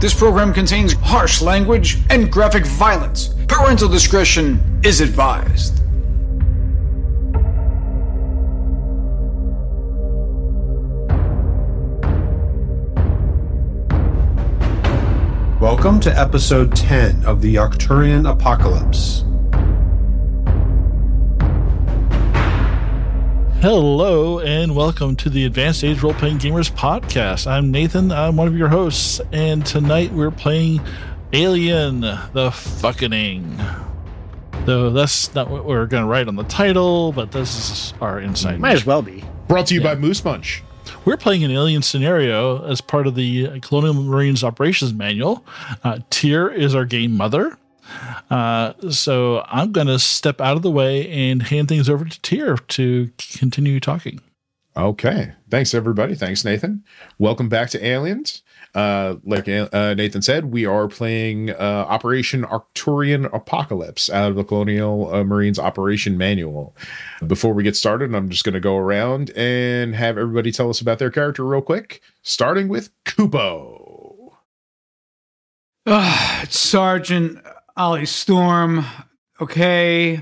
This program contains harsh language and graphic violence. Parental discretion is advised. Welcome to episode 10 of the Arcturian Apocalypse. Hello and welcome to the Advanced Age Role Playing Gamers podcast. I'm Nathan, I'm one of your hosts, and tonight we're playing Alien the Fucking. Though that's not what we're going to write on the title, but this is our insight. Might as well be. Brought to you by Moose Munch. We're playing an alien scenario as part of the Colonial Marines Operations Manual. Uh, Tyr is our game mother. Uh, so I'm going to step out of the way and hand things over to Tier to continue talking. Okay. Thanks, everybody. Thanks, Nathan. Welcome back to Aliens. Uh, like uh, Nathan said, we are playing uh, Operation Arcturian Apocalypse out of the Colonial uh, Marines Operation Manual. Before we get started, I'm just going to go around and have everybody tell us about their character real quick, starting with Kupo. Ah, it's Sergeant Ollie Storm. Okay.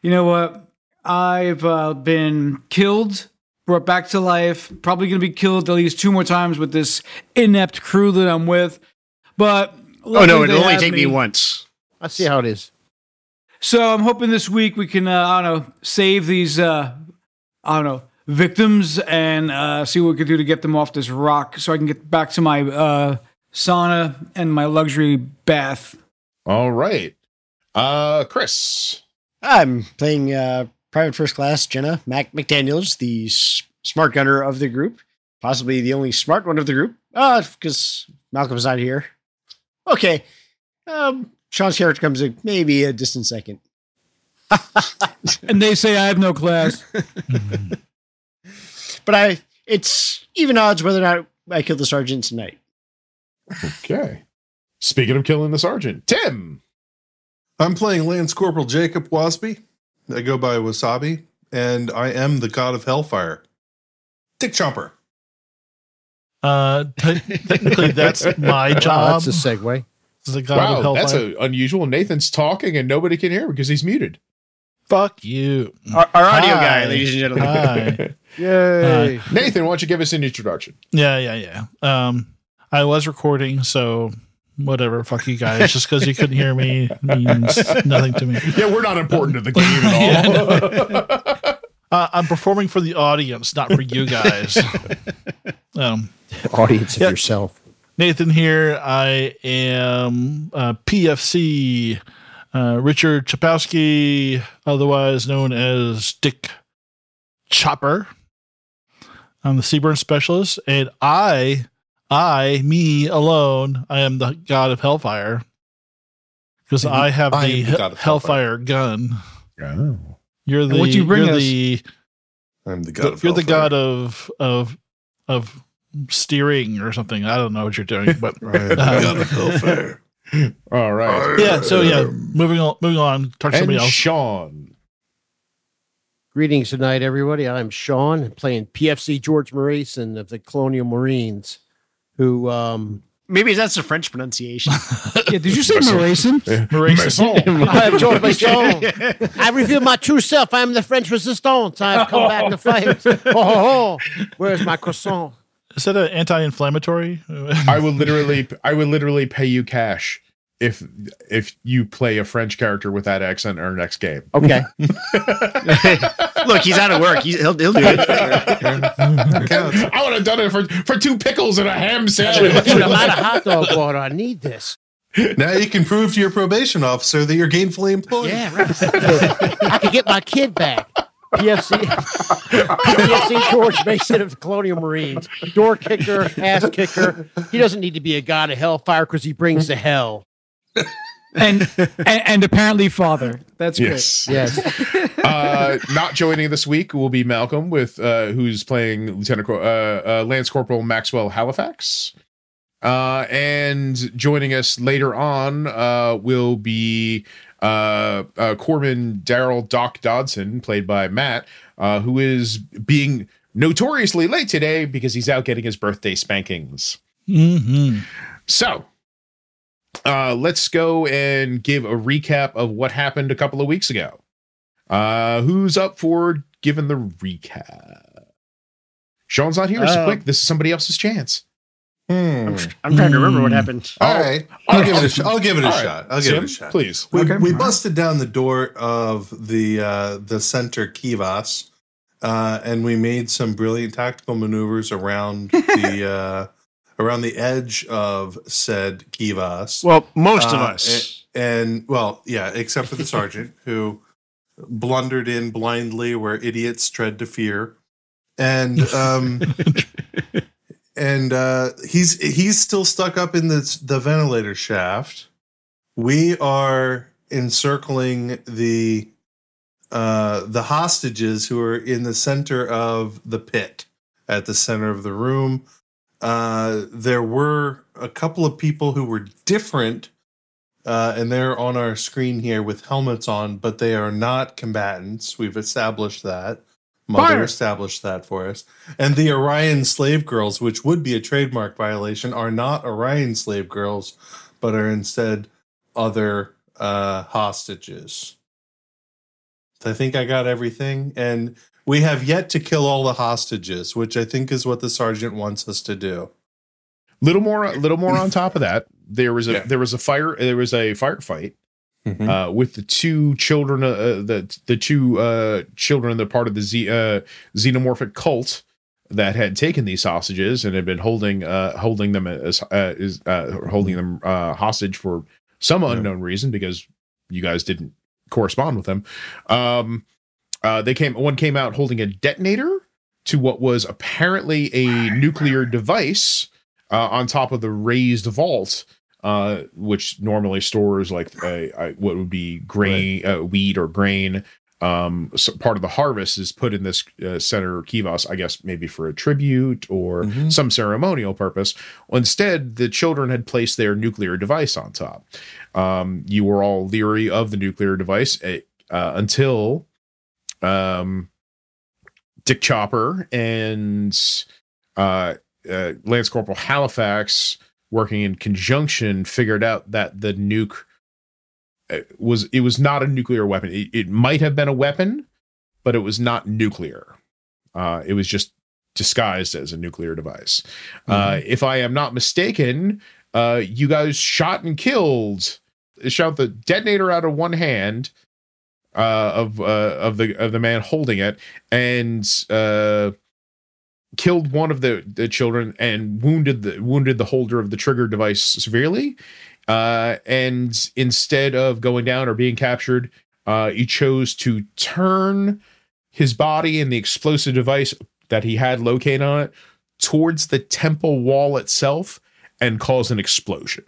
You know what? I've uh, been killed, brought back to life, probably going to be killed at least two more times with this inept crew that I'm with. But Oh no, it'll only have take me once. I see how it is. So I'm hoping this week we can, uh, I don't know, save these, uh, I don't know, victims and uh, see what we can do to get them off this rock so I can get back to my uh, sauna and my luxury bath. All right. Uh, Chris. I'm playing uh, Private First Class Jenna Mac McDaniels, the s- smart gunner of the group, possibly the only smart one of the group. Uh, because Malcolm's not here. Okay. Um, Sean's character comes in maybe a distant second. And they say I have no class. But I, it's even odds whether or not I kill the sergeant tonight. Okay. Speaking of killing the sergeant, Tim. I'm playing Lance Corporal Jacob Wasby. I go by Wasabi, and I am the god of hellfire. Dick Chomper. Uh, te- technically, that's my Wow, job. that's a segue. the god of wow, that's Hellfire. a, unusual. Nathan's talking and nobody can hear because he's muted. Fuck you. Our, our audio Hi. guy, ladies and gentlemen. Hi. Yay. Nathan, why don't you give us an introduction? yeah, yeah, yeah. Um, I was recording, so whatever. Fuck you guys. Just because you couldn't hear me means nothing to me. Yeah, we're not important to the game at all. Uh, I'm performing for the audience, not for you guys. um, Audience of Yeah. yourself. Nathan here. I am uh, PFC uh, Richard Chapowski, otherwise known as Dick Chopper. I'm the CBRN specialist, and I, I, me alone, I am the god of Hellfire because I have I the, am the god of Hellfire gun. oh. You're the what'd you bring you're us? the I'm the god of you're the god of of of steering or something. I don't know what you're doing, but I am the uh, god of hellfire. All right. yeah. So yeah, moving on. Moving on. Talk to somebody else. Sean. Greetings tonight, everybody. I'm Sean, playing PFC George Mason of the Colonial Marines, who um, Maybe that's the French pronunciation. Yeah, did you say Mason? Mason. I am George Mason. I reveal my true self. I am the French resistance. I've come back to fight. Oh, oh, oh. Where's my croissant? Is that an anti-inflammatory? I will literally I will literally pay you cash if if you play a French character with that accent in our next game. Okay. Look, he's out of work. He's, he'll, he'll do it. I would have done it for, for two pickles and a ham sandwich. Dude, I'm out of hot dog water. I need this. Now you can prove to your probation officer that you're gainfully employed. Yeah, right. I can get my kid back. PFC, PFC George Mason of the Colonial Marines, door kicker, ass kicker. He doesn't need to be a god of hellfire because he brings the hell. And, and and apparently father. That's yes. Yes, uh, not joining this week will be Malcolm with uh, who's playing Lieutenant Cor- uh, uh, Lance Corporal Maxwell Halifax. Uh, and joining us later on uh, will be uh, uh, Corpsman Daryl Doc Dodson, played by Matt, uh, who is being notoriously late today because he's out getting his birthday spankings. hmm So, uh, let's go and give a recap of what happened a couple of weeks ago. Uh, who's up for giving the recap? Sean's not here, so Uh, quick. This is somebody else's chance. Hmm. I'm, I'm trying to remember what Hmm. happened. All right, I'll all give it a shot. I'll give it a All right. shot. I'll give it a shot. please. We, Okay. we busted down the door of the uh, the center kivas, uh, and we made some brilliant tactical maneuvers around the uh, around the edge of said kivas. Well, most of Uh, us. and well, yeah, except for the sergeant who blundered in blindly where idiots tread to fear, and um, and uh, he's he's still stuck up in the the ventilator shaft. We are encircling the uh, the hostages who are in the center of the pit at the center of the room. Uh, there were a couple of people who were different uh, and they're on our screen here with helmets on, but they are not combatants. We've established that. Mother Fire. established that for us. And the Orion slave girls, which would be a trademark violation, are not Orion slave girls, but are instead other uh, hostages. I think I got everything. And we have yet to kill all the hostages, which I think is what the sergeant wants us to do. Little more, little more on top of that. There was a Yeah. there was a fire. There was a firefight Mhm. uh, with the two children, uh, the the two uh, children that are part of the Z, uh, xenomorphic cult that had taken these hostages and had been holding uh, holding them as uh, is uh, holding them uh, hostage for some Yeah. unknown reason because you guys didn't correspond with them. Um, uh, they came. One came out holding a detonator to what was apparently a nuclear device uh, on top of the raised vault uh, which normally stores like a, a, what would be grain, uh, wheat or grain. Um, so part of the harvest is put in this uh, center kivas, I guess maybe for a tribute or Mhm. some ceremonial purpose. Well, instead, the children had placed their nuclear device on top. Um, you were all leery of the nuclear device uh, until um, Dick Chopper and uh, uh, Lance Corporal Halifax working in conjunction figured out that the nuke uh, was it was not a nuclear weapon. It, it might have been a weapon, but it was not nuclear. Uh, it was just disguised as a nuclear device. Uh, if I am not mistaken, uh, you guys shot and killed, shot the detonator out of one hand uh, of uh, of the of the man holding it, and uh, killed one of the, the children and wounded the wounded the holder of the trigger device severely. Uh, and instead of going down or being captured, uh, he chose to turn his body and the explosive device that he had located on it towards the temple wall itself and cause an explosion.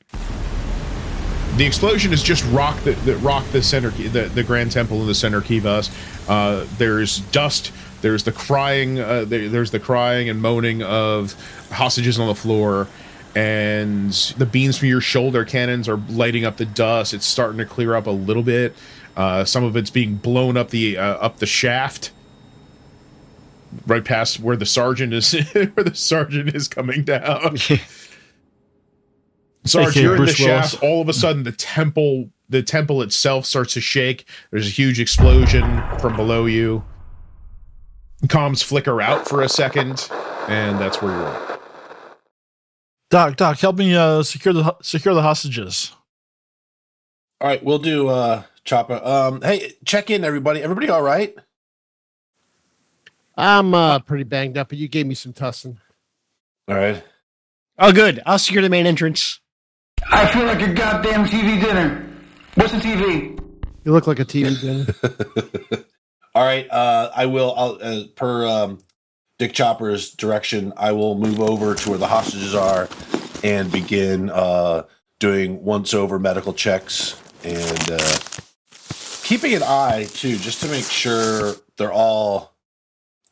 The explosion is just rock that that rocked the center the, the grand temple in the center kivas. Uh, there's dust. There's the crying. Uh, there, there's the crying and moaning of hostages on the floor, and the beams from your shoulder cannons are lighting up the dust. It's starting to clear up a little bit. Uh, some of it's being blown up the uh, up the shaft, right past where the sergeant is. where the sergeant is coming down. Sarge, AKA you're in the Bruce Willis. shaft. All of a sudden, the temple, the temple itself starts to shake. There's a huge explosion from below you. Comms flicker out for a second, and that's where you're at. Doc, Doc, help me uh, secure the secure the hostages. All right, we'll do uh Chopper. Um hey, check in everybody. Everybody all right? I'm uh, pretty banged up, but you gave me some tussin. All right. oh, good. I'll secure the main entrance. I feel like a goddamn TV dinner. What's the TV? You look like a TV dinner. all right, uh I will I'll uh, per um Dick Chopper's direction, I will move over to where the hostages are and begin uh doing once over medical checks and uh keeping an eye too just to make sure they're all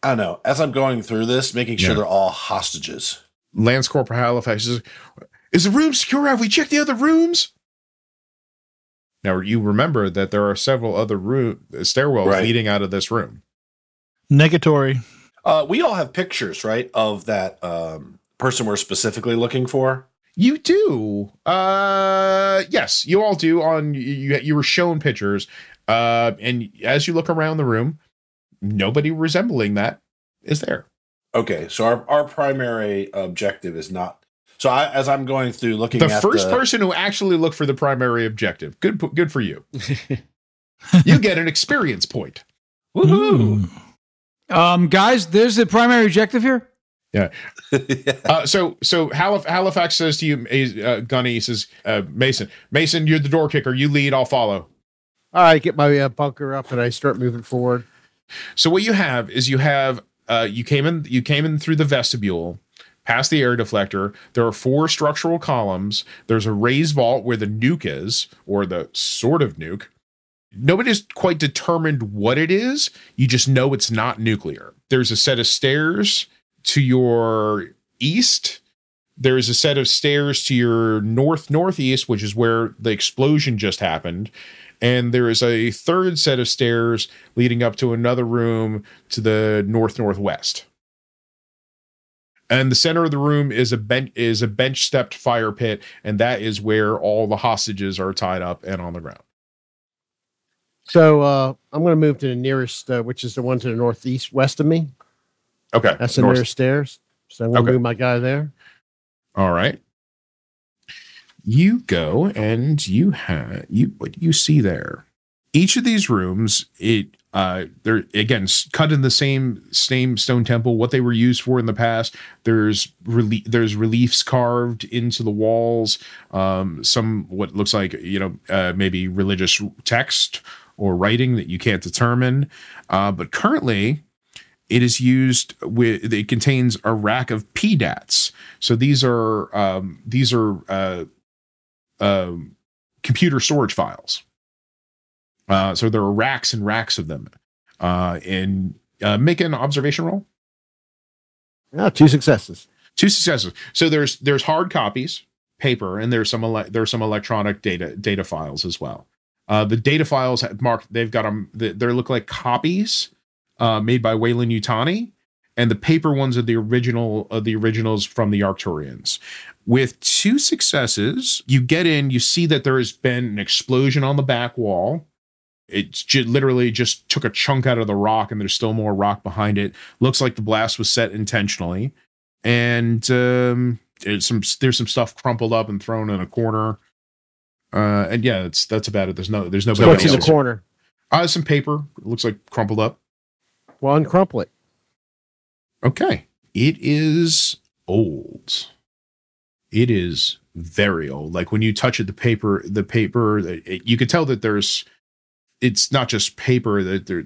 I don't know, as I'm going through this, making sure Yeah. they're all hostages. Lance Corporal Halifax says, "Is the room secure? Have we checked the other rooms?" Now you remember that there are several other room stairwells Right. leading out of this room. Negatory. Uh, we all have pictures, right, of that um, person we're specifically looking for. You do. Uh yes, you all do on you you were shown pictures. Uh and as you look around the room, nobody resembling that is there. Okay, so our, our primary objective is not. So I, as I'm going through looking The at first the, person who actually looked for the primary objective. Good good for you. you get an experience point. Woohoo! Um, guys, there's the primary objective here. Yeah. Uh, so so Halif- Halifax says to you, uh, Gunny he says, uh, Mason, Mason, you're the door kicker. You lead. I'll follow. All right, get my uh, bunker up and I start moving forward. So what you have is you have uh, you came in you came in through the vestibule, past the air deflector. There are four structural columns. There's a raised vault where the nuke is, or the sort of nuke. Nobody's quite determined what it is. You just know it's not nuclear. There's a set of stairs to your east. There's a set of stairs to your north northeast, which is where the explosion just happened. And there is a third set of stairs leading up to another room to the north northwest. And the center of the room is a bench is a bench stepped fire pit, and that is where all the hostages are tied up and on the ground. So uh, I'm going to move to the nearest, uh, which is the one to the northeast west of me. Okay, That's the north- nearest stairs. So I'm going to Okay. move my guy there. All right. You go and you have you what do you see there? Each of these rooms, it uh they're again cut in the same same stone temple, what they were used for in the past. There's relief there's reliefs carved into the walls, um, some what looks like, you know, uh maybe religious text or writing that you can't determine. Uh, but currently it is used with it contains a rack of PDATs. So these are um, these are uh, um, computer storage files. Uh, so there are racks and racks of them. Uh, and uh, make an observation roll. Ah, two successes. Two successes. So there's there's hard copies, paper, and there's some ele- there's some electronic data data files as well. Uh, the data files have marked. They've got them. They, they look like copies uh, made by Weyland-Yutani, and the paper ones are the original of the originals from the Arcturians. With two successes, you get in. You see that there has been an explosion on the back wall. It ju- literally just took a chunk out of the rock, and there's still more rock behind it. Looks like the blast was set intentionally, and um, there's some there's some stuff crumpled up and thrown in a corner. Uh, and yeah, that's that's about it. There's no there's nobody What's in the corner? Uh, some paper. It looks like crumpled up. Well, uncrumple it. Okay. It is old. It is very old. Like when you touch it, the paper, the paper, it, you could tell that there's, it's not just paper that there,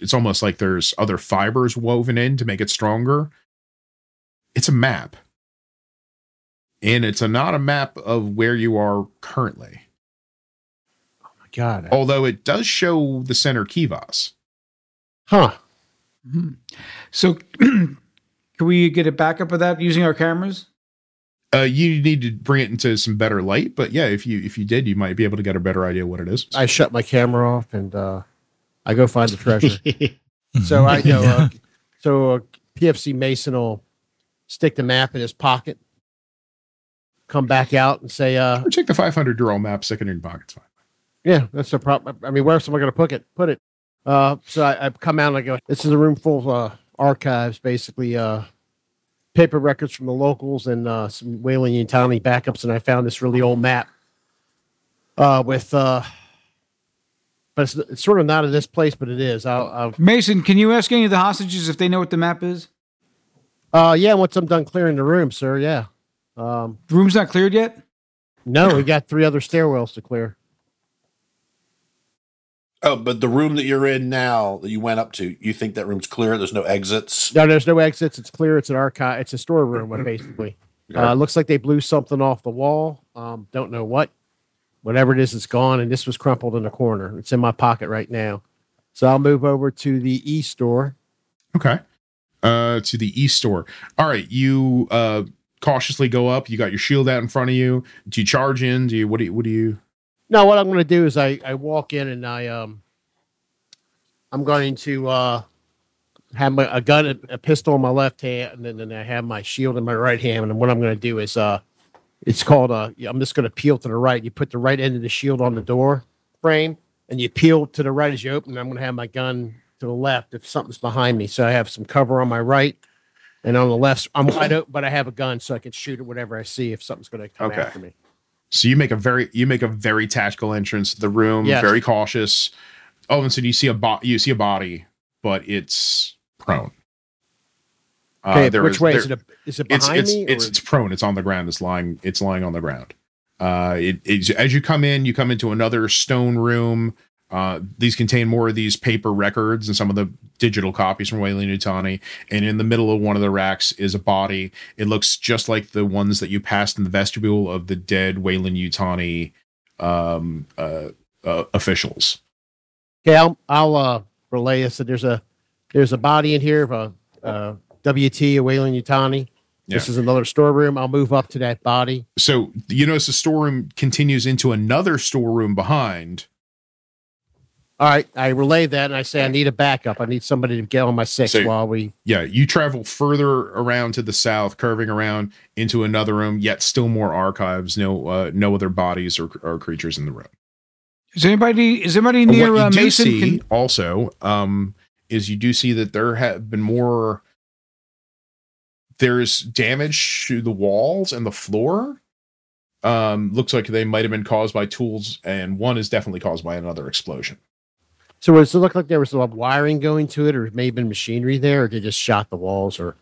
it's almost like there's other fibers woven in to make it stronger. It's a map. And it's a, not a map of where you are currently, Oh my god. although it does show the center Kivas. Huh. Mhm. So, can we get a backup of that using our cameras? Uh, you need to bring it into some better light, but yeah, if you if you did, you might be able to get a better idea what it is. I shut my camera off and uh, I go find the treasure. so I go. Uh, so uh, PFC Mason will stick the map in his pocket, come back out and say, uh, Or take the 500 year old map, stick it in your pocket. It's fine. "Yeah, that's the problem." I mean, where else am I going to put it? Put it. Uh, so I, I come out and I go, "This is a room full of uh, archives, basically uh, paper records from the locals and uh, some Weyland-Yutani backups." And I found this really old map uh, with. Uh, but it's, it's sort of not in this place, but it is. I'll, I'll Mason, can you ask any of the hostages if they know what the map is? Uh, yeah. Once I'm done clearing the room, sir. Yeah. Um, The room's not cleared yet. no, we got three other stairwells to clear. Oh, but the room that you're in now that you went up to, you think that room's clear? There's no exits. No, there's no exits. It's clear. It's an archive. It's a storeroom, basically. Uh, looks like they blew something off the wall. Um, don't know what. Whatever it is, it's gone. And this was crumpled in the corner. It's in my pocket right now. So I'll move over to the east door. Okay. Uh, to the east door. All right. You uh cautiously go up. You got your shield out in front of you. Do you charge in? Do you what do you what do you No, what I'm going to do is I, I walk in and I um I'm going to uh have my a gun a pistol in my left hand and then, then I have my shield in my right hand and what I'm going to do is uh It's called uh I'm just gonna peel to the right. You put the right end of the shield on the door frame and you peel to the right as you open. I'm gonna have my gun to the left if something's behind me. So I have some cover on my right and on the left I'm wide open, but I have a gun so I can shoot at whatever I see if something's gonna come Okay. after me. So you make a very you make a very tactical entrance to the room, Yes. very cautious. Oh, and sudden you see a bo- you see a body, but it's prone. Uh, Okay, there which is- way there- is it? A, is it behind it's me? it's, it's prone. It's on the ground. It's lying. It's lying on the ground. Uh, it, as you come in, you come into another stone room. Uh, these contain more of these paper records and some of the digital copies from Weyland-Yutani. And in the middle of one of the racks is a body. It looks just like the ones that you passed in the vestibule of the dead Weyland-Yutani um, uh, uh, officials. Okay, I'll, I'll uh, relay this. So there's a there's a body in here of a uh, WT, a Wayland Utani. This is another storeroom. I'll move up to that body. So you notice the storeroom continues into another storeroom behind. All right, I relay that and I say I need a backup. I need somebody to get on my six So- while we. yeah, you travel further around to the south, curving around into another room, yet still more archives. No, uh, no other bodies or, or creatures in the room. Is anybody is anybody near what you uh, do Mason? see Can- also um, is you do see that there have been more. There's damage to the walls and the floor. Um, looks like they might have been caused by tools, and one is definitely caused by another explosion. So does it look like there was a lot of wiring going to it, or maybe been machinery there, or they just shot the walls, or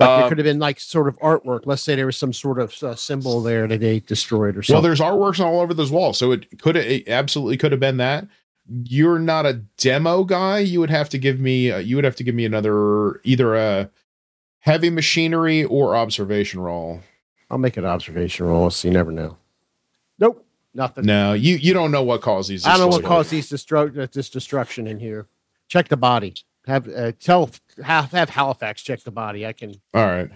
like Uh, there could have been like sort of artwork. Let's say there was some sort of uh, symbol there that they destroyed or Well, there's artworks all over those walls, so it could it absolutely could have been that. You're not a demo guy. You would have to give me. Uh, you would have to give me another either a heavy machinery or observation roll. I'll make an observation roll. So you never know. Nope, nothing. No, you you don't know what caused these. I don't know what caused these destru- this destruction in here. Check the body. Have uh, tell have, have Halifax check the body. I can. All right.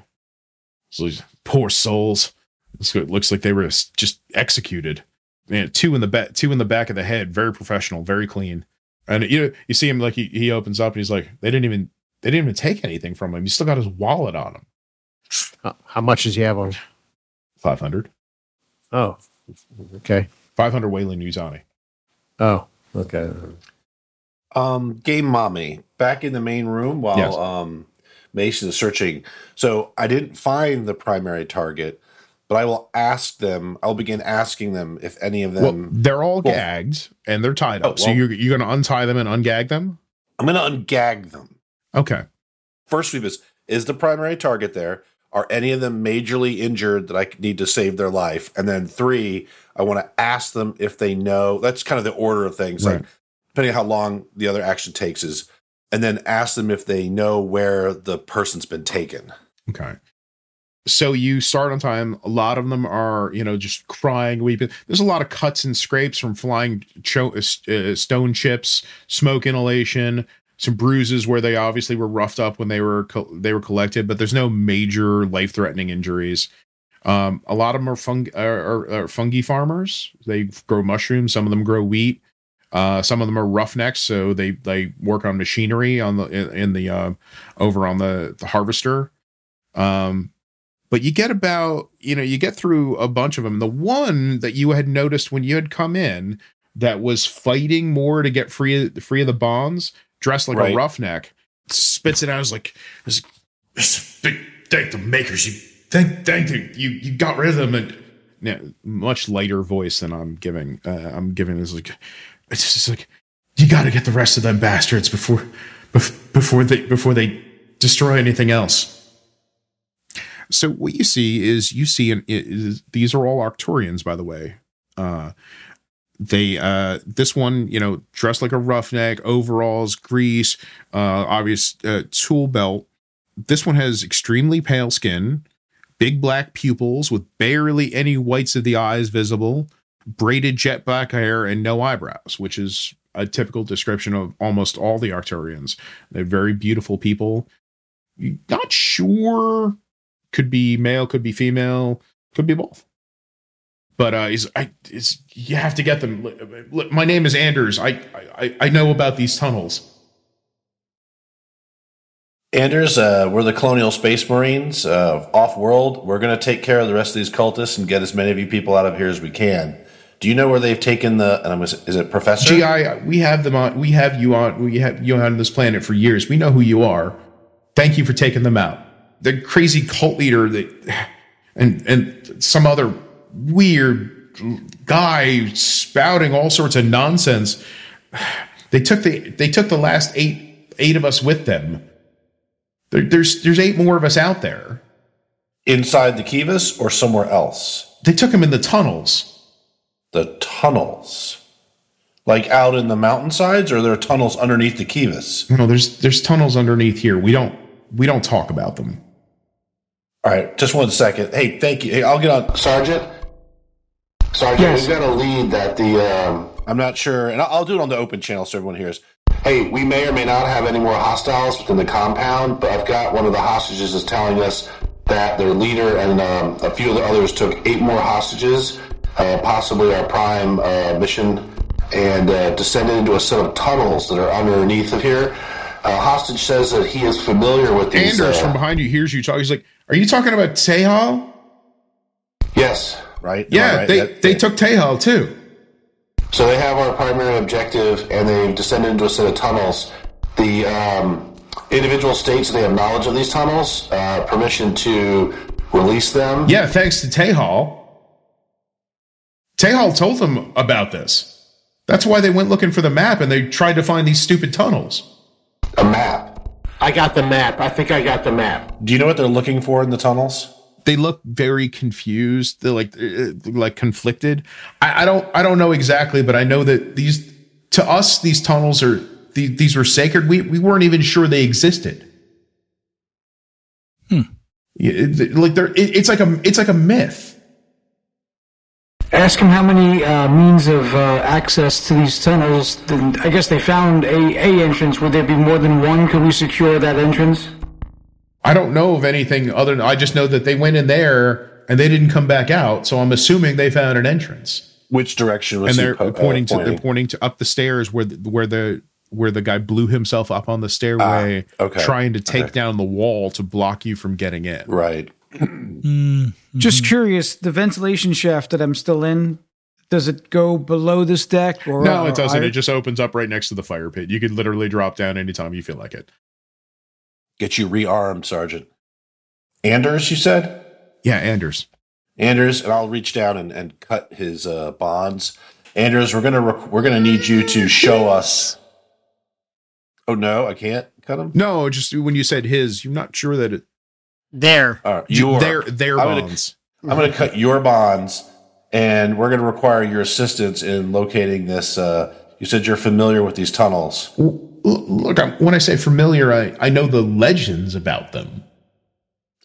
So these poor souls. So it looks like they were just executed. Man, two in the back, two in the back of the head. Very professional, very clean. And you you see him like he, he opens up and he's like, they didn't even they didn't even take anything from him. He still got his wallet on him. How much does he have on? Five hundred. Oh, okay. Five hundred Weyland-Yutani. Oh, okay. Um, game mommy back in the main room while Yes. um Mason is searching. So I didn't find the primary target, but I will ask them. I'll begin asking them if any of them. Well, them. they're all well- gagged and they're tied up. Oh, up. so you're you're gonna untie them and ungag them. I'm going to ungag them. Okay. First sweep is is the primary target there? Are any of them majorly injured that I need to save their life? And then three, I want to ask them if they know. That's kind of the order of things. Right. Like depending on how long the other action takes is, and then ask them if they know where the person's been taken. Okay. So you start on time. A lot of them are, you know, just crying, weeping. There's a lot of cuts and scrapes from flying cho- uh, stone chips, smoke inhalation, some bruises where they obviously were roughed up when they were co- they were collected, but there's no major life threatening injuries. Um, a lot of them are, fung- are, are, are fungi farmers. They grow mushrooms. Some of them grow wheat. Uh, some of them are roughnecks, so they they work on machinery on the in, the uh, over on the, the harvester. Um, but you get about you know you get through a bunch of them. The one that you had noticed when you had come in that was fighting more to get free free of the bonds, dressed like a roughneck, spits it out as like, as, as big, thank the makers. You thank thank you you you got rid of them and yeah, much lighter voice than I'm giving. Uh, I'm giving is like it's just like you got to get the rest of them bastards before bef- before they before they destroy anything else. So what you see is you see an, is, these are all Arcturians, by the way. Uh, they uh, this one, you know, dressed like a roughneck, overalls, grease, uh, obvious uh, tool belt. This one has extremely pale skin, big black pupils with barely any whites of the eyes visible, braided jet black hair, and no eyebrows, which is a typical description of almost all the Arcturians. They're very beautiful people. Not sure could be male, could be female, could be both. But uh, he's I it's you have to get them. Look, my name is Anders. I, I I know about these tunnels. Anders, uh, we're the Colonial Space Marines, uh, off world. We're going to take care of the rest of these cultists and get as many of you people out of here as we can. Do you know where they've taken the? And I'm, is it Professor? GI, we have them on. We have you on. We have you on this planet for years. We know who you are. Thank you for taking them out. The crazy cult leader that, and and some other weird guy spouting all sorts of nonsense. They took the they took the last eight eight of us with them. There, there's there's eight more of us out there. Inside the Kivas or somewhere else? They took them in the tunnels. The tunnels. Like out in the mountainsides, or there are tunnels underneath the Kivas? No, there's there's tunnels underneath here. We don't we don't talk about them. All right, just one second. Hey, thank you. Hey, I'll get on. Sergeant? Sergeant, Yes. we've got a lead that the. Um, I'm not sure, and I'll, I'll do it on the open channel so everyone hears. hey, we may or may not have any more hostiles within the compound, but I've got one of the hostages is telling us that their leader and um, a few of the others took eight more hostages, uh, possibly our prime uh, mission, and uh, descended into a set of tunnels that are underneath of here. Uh, hostage says that he is familiar with these. Anders uh, from behind you hears you talk. He's like, "Are you talking about Tehal?" yes. Right? Am Yeah, right? they That- they that- took Tehal too. So they have our primary objective, and they've descended into a set of tunnels. The um, individual states they have knowledge of these tunnels, uh, permission to release them. Yeah, thanks to Tehal. Tehal told them about this. That's why they went looking for the map and they tried to find these stupid tunnels. A map. I got the map. I think I got the map. Do you know what they're looking for in the tunnels? They look very confused. They're like uh, like conflicted. I, I don't I don't know exactly, but I know that these to us these tunnels are these, these were sacred. We we weren't even sure they existed. Hmm. Like they're it, it's like a it's like a myth. Ask him how many uh, means of uh, access to these tunnels. I guess they found a, a entrance. Would there be more than one? Could we secure that entrance? I don't know of anything other than I just know that they went in there and they didn't come back out. So I'm assuming they found an entrance. Which direction was and they're po- uh, pointing to they're pointing to up the stairs where the, where the where the guy blew himself up on the stairway, Ah, okay. trying to take Okay. down the wall to block you from getting in. Right. Mm, Just curious, the ventilation shaft that I'm still in, does it go below this deck? Or No, it doesn't. higher? It just opens up right next to the fire pit. You could literally drop down anytime you feel like it. Get you rearmed, Sergeant. Anders, you said? Yeah, Anders. Anders, and I'll reach down and, and cut his uh, bonds. Anders, we're gonna rec- we're gonna need you to show us. Oh no, I can't cut him. No, just when you said his, you're not sure that it, There. All right, your their their I'm gonna- bonds. I'm going to cut your bonds, and we're going to require your assistance in locating this. Uh, you said you're familiar with these tunnels. L- Look, I'm, when I say familiar, I, I know the legends about them.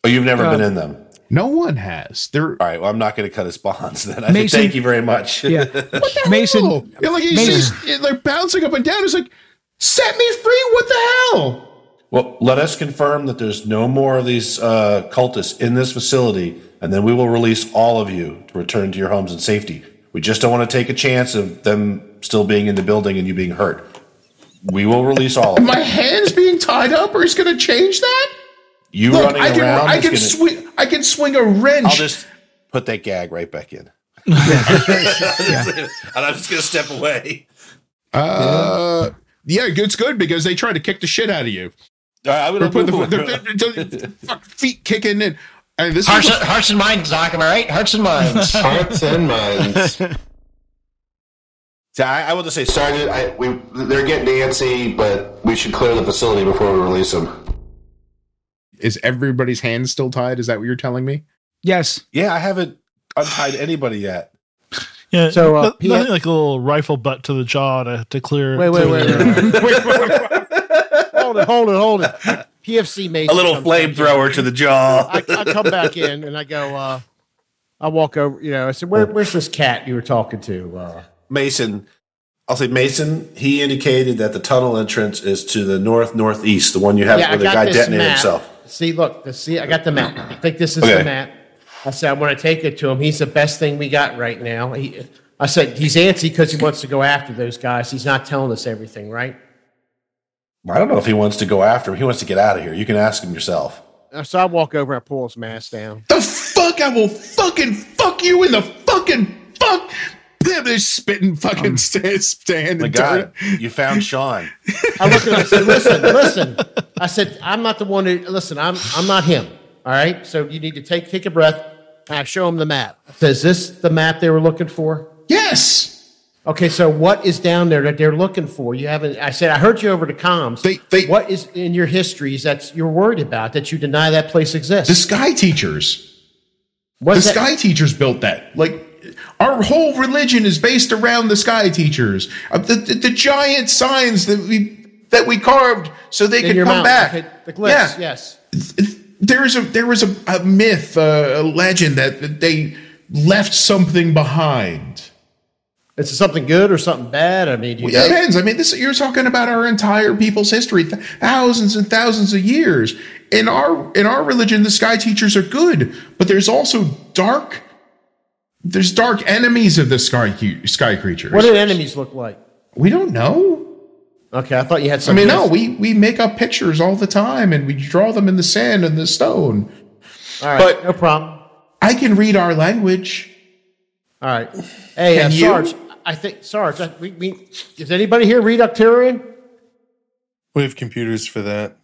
Oh, you've never Uh, been in them. No one has. They're All right. Well, I'm not going to cut his bonds. Then I say Mason- thank you very much. Yeah. Mason, yeah, like he's Mason- just, like bouncing up and down. It's like, set me free! What the hell? Well, let us confirm that there's no more of these uh, cultists in this facility, and then we will release all of you to return to your homes in safety. We just don't want to take a chance of them still being in the building and you being hurt. We will release all of My you. hands being tied up, or he's going to change that? You Look, running I can around. I can gonna- swing I can swing a wrench. I'll just put that gag right back in. and I'm just going to step away. uh, yeah, it's good because they try to kick the shit out of you. All right, I'm They're going the, to they're, they're, they're- feet kicking in. And this Hearts, was hearts and minds, Doc. Am I right? Hearts and minds. Hearts and minds. I, I will just say. Sergeant, I, we, they're getting antsy, but we should clear the facility before we release them. is everybody's hands still tied? Is that what you're telling me? yes. Yeah, I haven't untied anybody yet. yeah. So, uh, no- P- nothing like a little rifle butt to the jaw to, to clear. Wait, wait, to- wait, wait, wait, wait, wait, wait. Hold it, hold it, hold it. PFC Mason. A little comes back in. flamethrower to the jaw. I, I come back in and I go, uh, I walk over, you know, I said, Where, where's this cat you were talking to? Uh, Mason, I'll say Mason. He indicated that the tunnel entrance is to the north northeast, the one you have yeah, I where the guy detonated map. himself. See, look, the, see, I got the map. I think this is Okay. the map. I said, I'm going to take it to him. He's the best thing we got right now. He, I said, he's antsy because he wants to go after those guys. He's not telling us everything, right? I don't know if he wants to go after him. He wants to get out of here. You can ask him yourself. Uh, So I walk over and pull his mask down. The fuck I will fucking fuck you in the fucking fuck. They're spitting fucking um, stand, stand My and God, turn. you found Sean. I looked at him and said, listen, listen. I said, I'm not the one who, listen, I'm, I'm not him. All right. So you need to take, take a breath. And I show him the map. I is this the map they were looking for? Yes. Okay. So what is down there that they're looking for? You haven't, I said, I heard you over the comms. They- they- what is in your histories that you're worried about that you deny that place exists? The sky teachers. What's the that- sky teachers built that. Like our whole religion is based around the sky teachers. Uh, the, the, the giant signs that we that we carved so they in could come mouth. back. Okay, the glyphs, yeah. yes. There is a there was a, a myth, uh, a legend that, that they left something behind. Is it something good or something bad? I mean, you Well, it depends. I mean, this you're talking about our entire people's history, th- thousands and thousands of years. In our in our religion, the sky teachers are good, but there's also dark. There's dark enemies of the sky sky creatures. What do enemies look like? we don't know. Okay, I thought you had I mean, no, we we make up pictures all the time, and we draw them in the sand and the stone. All right, but- no problem. I can read our language. All right. Hey, uh, you? Sarge, I think Sarge. I, we, we, does anybody here read Arcturian? We have computers for that.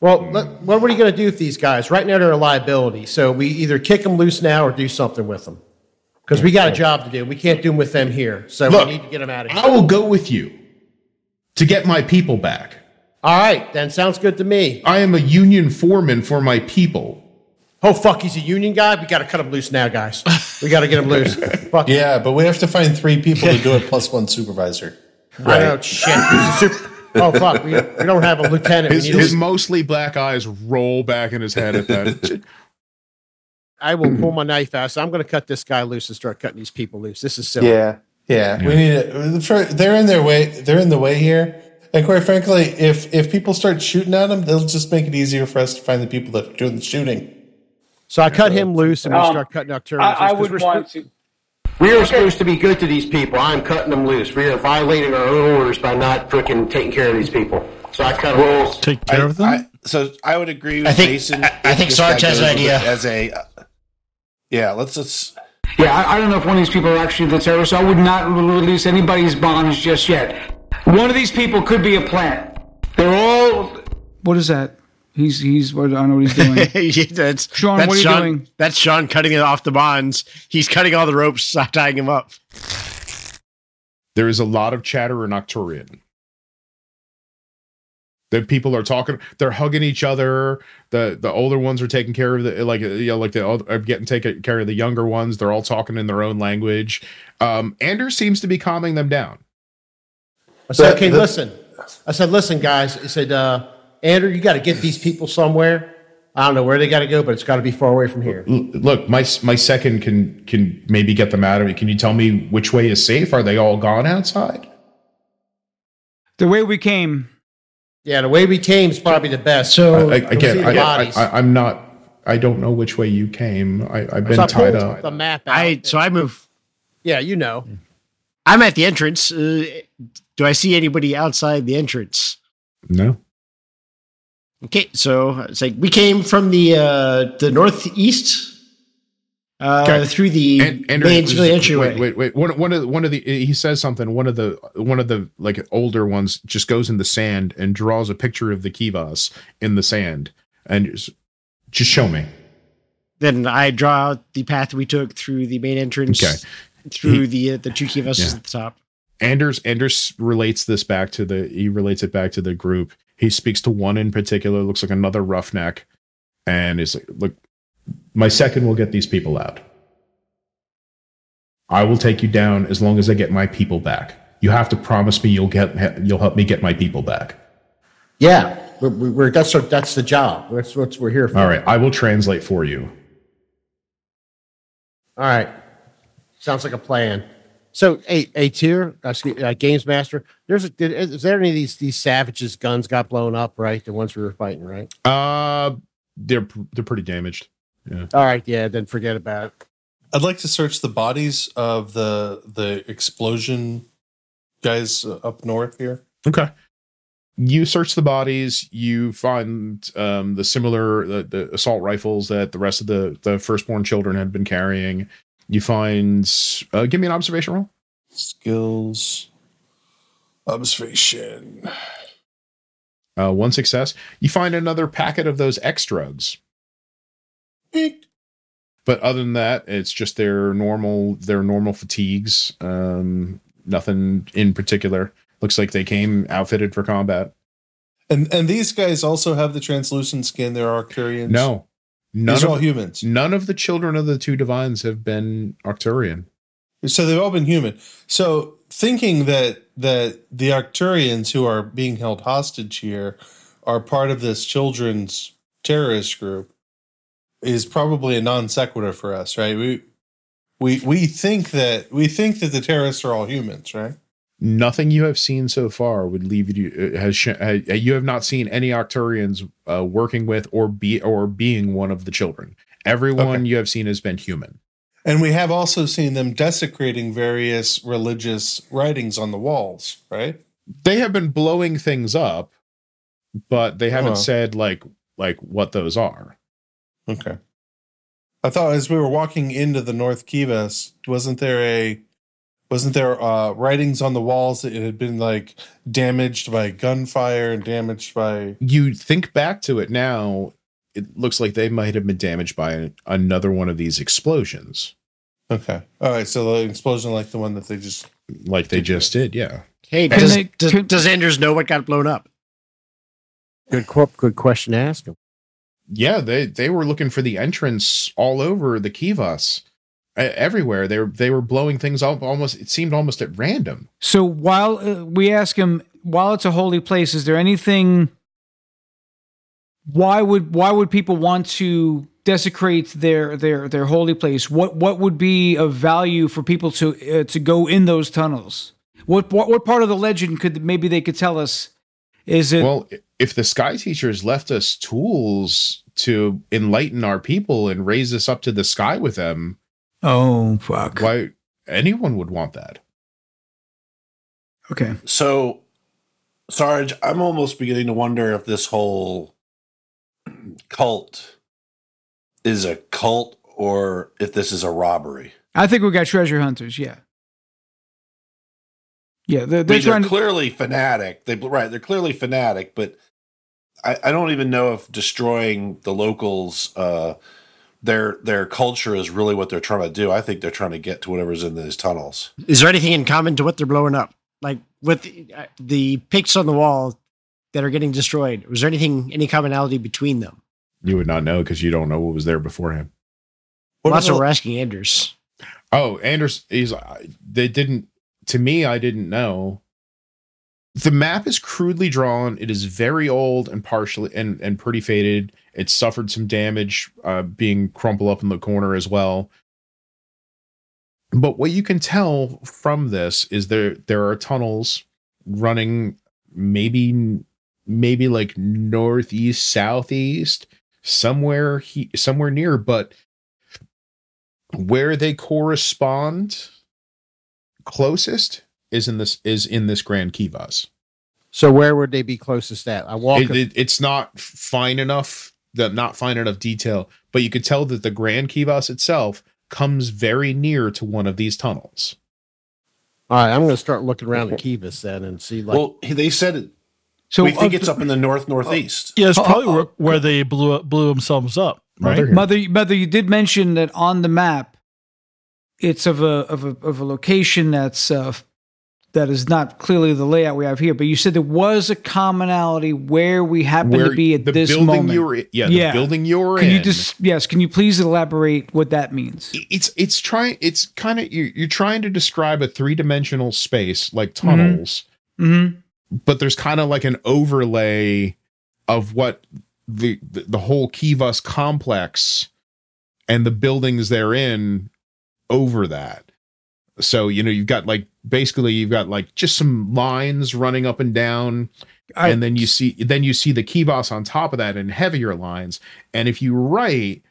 Well, let, what are you going to do with these guys? Right now, they're a liability. So we either kick them loose now or do something with them. Because we got a job to do. We can't do them with them here. So Look, we need to get them out of here. I will go with you to get my people back. All right, then sounds good to me. I am a union foreman for my people. Oh fuck, he's a union guy. We got to cut him loose now, guys. We got to get him loose. Fuck. Yeah, but we have to find three people to do it plus one supervisor. I know. Shit. He's a super- oh fuck. We, we don't have a lieutenant. We His, need his a, mostly black eyes roll back in his head at that. I will pull my knife out. So I'm going to cut this guy loose and start cutting these people loose. This is silly. Yeah, yeah. We need it. They're in their way. They're in the way here. And quite frankly, if if people start shooting at them, they'll just make it easier for us to find the people that are doing the shooting. So I cut him loose and we Um, start cutting Nocturne. I, I would want to. We are supposed to be good to these people. I'm cutting them loose. We are violating our own orders by not freaking taking care of these people. So I cut them loose. Take care of them. I, so I would agree with I think- Jason. I- I think Sarge has an idea. As a, uh, yeah, let's just. Yeah, I, I don't know if one of these people are actually the terrorists. I would not release anybody's bonds just yet. One of these people could be a plant. They're all. What is that? He's he's. What, I don't know what he's doing. Yeah, that's, Sean, that's what are you Sean, doing? That's Sean cutting it off the bonds. He's cutting all the ropes, tying him up. there is a lot of chatter in Arcturian. The people are talking, they're hugging each other. The the older ones are taking care of the like you know like the are getting taken care of the younger ones. They're all talking in their own language. Um, Anders seems to be calming them down. I said, okay, the- listen. I said, listen, guys. I said, uh, Andrew, you got to get these people somewhere. I don't know where they got to go, but it's got to be far away from here. Look, my my second can can maybe get them out of it. Can you tell me which way is safe? Are they all gone outside? the way we came. Yeah, the way we came is probably the best. So- I, I, again, I, I, I, I'm not. I don't know which way you came. I, I've been So I tied up. the map out. I so I move. yeah, you know. I'm at the entrance. Uh, do I see anybody outside the entrance? No. Okay, so it's like we came from the uh, the northeast uh, Okay. through the and, and main civilian entryway. Wait, wait, wait. One, one of the, one of the he says something. One of the one of the like older ones just goes in the sand and draws a picture of the kivas in the sand and just, just show me. Then I draw out the path we took through the main entrance, Okay. through the uh, the two kivas Yeah. at the top. Anders Anders relates this back to the he relates it back to the group. He speaks to one in particular, looks like another roughneck, and is like, "Look, my second will get these people out. I will take you down as long as I get my people back. You have to promise me you'll get you'll help me get my people back. Yeah, we're, we're, that's our, that's the job. That's what we're here for. All right, I will translate for you. All right. Sounds like a plan. So, a a tier, uh, uh, games master. There's a, did, is there any of these these savages guns got blown up? Right, the ones we were fighting. Right. Uh they're they're pretty damaged. All right. Yeah. Then forget about it. I'd like to search the bodies of the the explosion guys uh, up north here. Okay. you search the bodies you find um, the similar the, the assault rifles that the rest of the the firstborn children had been carrying you find uh, give me an observation roll Skills. Observation. uh, one success you find another packet of those x drugs but other than that it's just their normal their normal fatigues um nothing in particular looks like they came outfitted for combat And and these guys also have the translucent skin. They're Arcturians. no none these are of, all humans. none of the children of the two divines have been arcturian So they've all been human. So thinking that that the Arcturians who are being held hostage here are part of this children's terrorist group is probably a non sequitur for us, right? We we we think that we think that the terrorists are all humans, right? nothing you have seen so far would leave you uh, has you have not seen any Arcturians uh, working with or be or being one of the children. Everyone Okay. you have seen has been human. And we have also seen them desecrating various religious writings on the walls, right? They have been blowing things up, but they haven't Oh. said like like what those are. Okay. I thought as we were walking into the North Kivas, wasn't there a wasn't there uh writings on the walls that it had been like damaged by gunfire and damaged by You think back to it now, it looks like they might have been damaged by another one of these explosions, Okay. All right, so the explosion like the one that they just like they just did. Yeah. Hey, does, they- does, can- does Anders know what got blown up? Good, qu- good question to ask him. Yeah, they they were looking for the entrance all over the Kivas, everywhere. They were they were blowing things up almost. It seemed almost at random. So while uh, we ask him, while it's a holy place, is there anything? Why would why would people want to desecrate their their their holy place? What what would be of value for people to uh, to go in those tunnels? What, what what part of the legend could maybe they could tell us? Is it Well, if the Sky Teachers left us tools to enlighten our people and raise us up to the sky with them, oh fuck? why anyone would want that? Okay, So, Sarge, I'm almost beginning to wonder if this whole cult is a cult or if this is a robbery. I think we got treasure hunters. Yeah, yeah. They're, they're mean, they're to. clearly fanatic. They right, they're clearly fanatic, but I, I don't even know if destroying the locals, uh, their their culture is really what they're trying to do. I think they're trying to get to whatever's in these tunnels. Is there anything in common to what they're blowing up? Like with the, uh, the pics on the wall that are getting destroyed, was there anything, any commonality between them? You would not know because you don't know what was there beforehand. What Well, that's what the- we're asking Anders. Oh, Anders, he's they didn't to me. I didn't know. The map is crudely drawn. It is very old and partially and and pretty faded. It suffered some damage, uh, being crumpled up in the corner as well. But what you can tell from this is there there are tunnels running maybe maybe like northeast southeast somewhere he, somewhere near but where they correspond closest is in this is in this grand kivas So where would they be closest at? I walk. it, it- it's not fine enough that not fine enough detail but you could tell that the grand kivas itself comes very near to one of these tunnels all right, I'm going to start looking around the Kivas then and see. Like, well, they said it. So we think uh, it's up in the north northeast. Yeah, it's Oh, probably oh, where, where they blew up, blew themselves up, right? they're. Mother, mother, you did mention that on the map, it's of a of a of a location that's uh, that is not clearly the layout we have here. But you said there was a commonality where we happen where to be at the this building moment. you're in, yeah, Yeah. the building you're Can in you just yes? Can you please elaborate what that means? it's it's trying it's kind of you're, you're trying to describe a three-dimensional space like tunnels Mm-hmm. but there's kind of like an overlay of what the, the the whole kivas complex and the buildings therein over that so you know you've got like basically you've got like just some lines running up and down and then you see then you see the kivas on top of that in heavier lines and if you write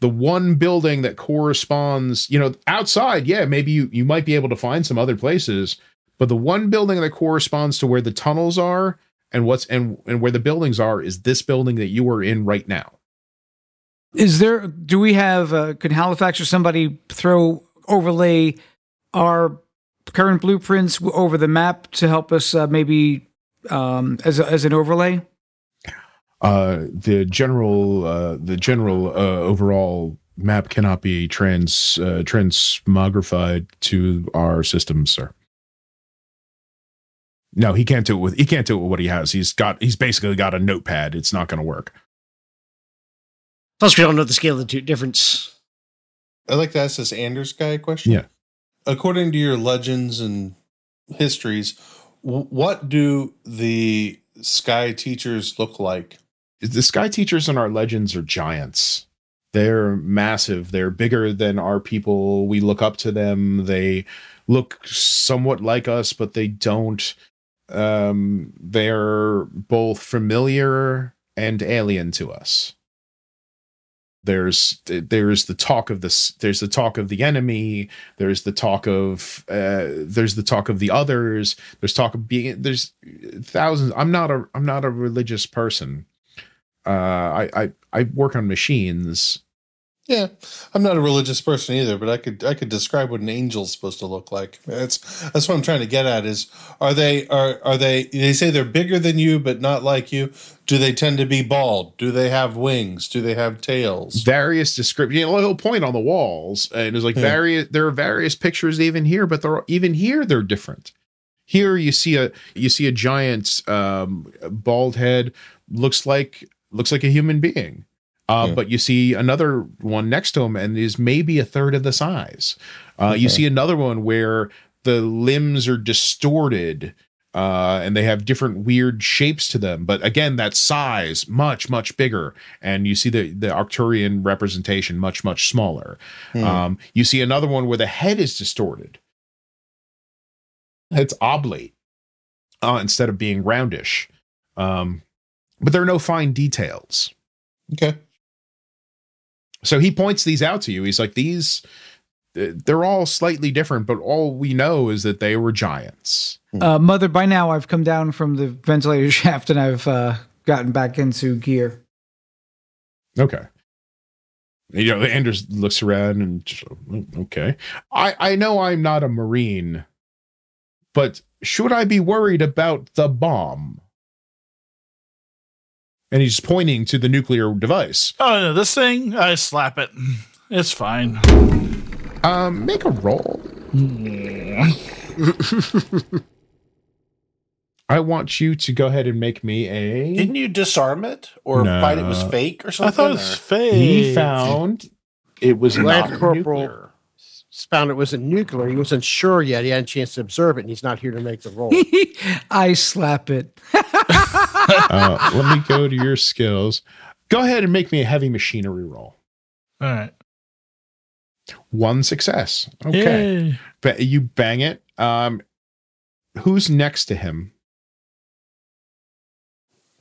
the one building that corresponds you know outside yeah maybe you you might be able to find some other places but the one building that corresponds to where the tunnels are and what's and and where the buildings are is this building that you are in right now. Is there? Do we have? Uh, could Halifax or somebody throw overlay our current blueprints over the map to help us uh, maybe um, as a, as an overlay? Uh, the general uh, the general uh, overall map cannot be trans uh, transmogrified to our systems, sir. No, he can't do it with he can't do it with what he has. He's got he's basically got a notepad. It's not going to work. Plus, we don't know the scale of the two difference. I'd like to ask this Anders guy a question. Yeah. According to your legends and histories, what do the sky teachers look like? the sky teachers in our legends are giants they're massive they're bigger than our people we look up to them they look somewhat like us but they don't um they're both familiar and alien to us there's there's the talk of this there's the talk of the enemy there's the talk of uh there's the talk of the others there's talk of being there's thousands i'm not a i'm not a religious person. Uh i i, I work on machines Yeah, I'm not a religious person either, but I could I could describe what an angel's supposed to look like. That's that's what I'm trying to get at. Is are they are are they? They say they're bigger than you, but not like you. Do they tend to be bald? Do they have wings? Do they have tails? various description you know, he'll point on the walls and it's like Yeah. various there are various pictures even here but they're even here they're different here you see a you see a giant um bald head looks like looks like a human being uh, Yeah. but you see another one next to him and is maybe a third of the size uh, you see another one where the limbs are distorted uh, and they have different weird shapes to them. But again, that size much much bigger, and you see the the Arcturian representation much much smaller. Hmm. Um, you see another one where the head is distorted. It's oblate uh, instead of being roundish. Um, but there are no fine details. Okay. So he points these out to you. He's like, these, they're all slightly different, but all we know is that they were giants. Uh, Mother, by now I've come down from the ventilator shaft and I've uh, gotten back into gear. Okay. You know, Anders looks around and just, "Mm, okay. I I know I'm not a marine, but should I be worried about the bomb? And he's pointing to the nuclear device. Oh no, this thing, I slap it. It's fine. Um, make a roll. I want you to go ahead and make me a. Didn't you disarm it or No. find it was fake or something? I thought it was or- fake. He found it was not Corporal nuclear. found it wasn't nuclear. He wasn't sure yet. He had a chance to observe it, and he's not here to make the roll. I slap it. uh, let me go to your skills. Go ahead and make me a heavy machinery roll. All right. One success. Okay. Yay. But you bang it. Um, who's next to him?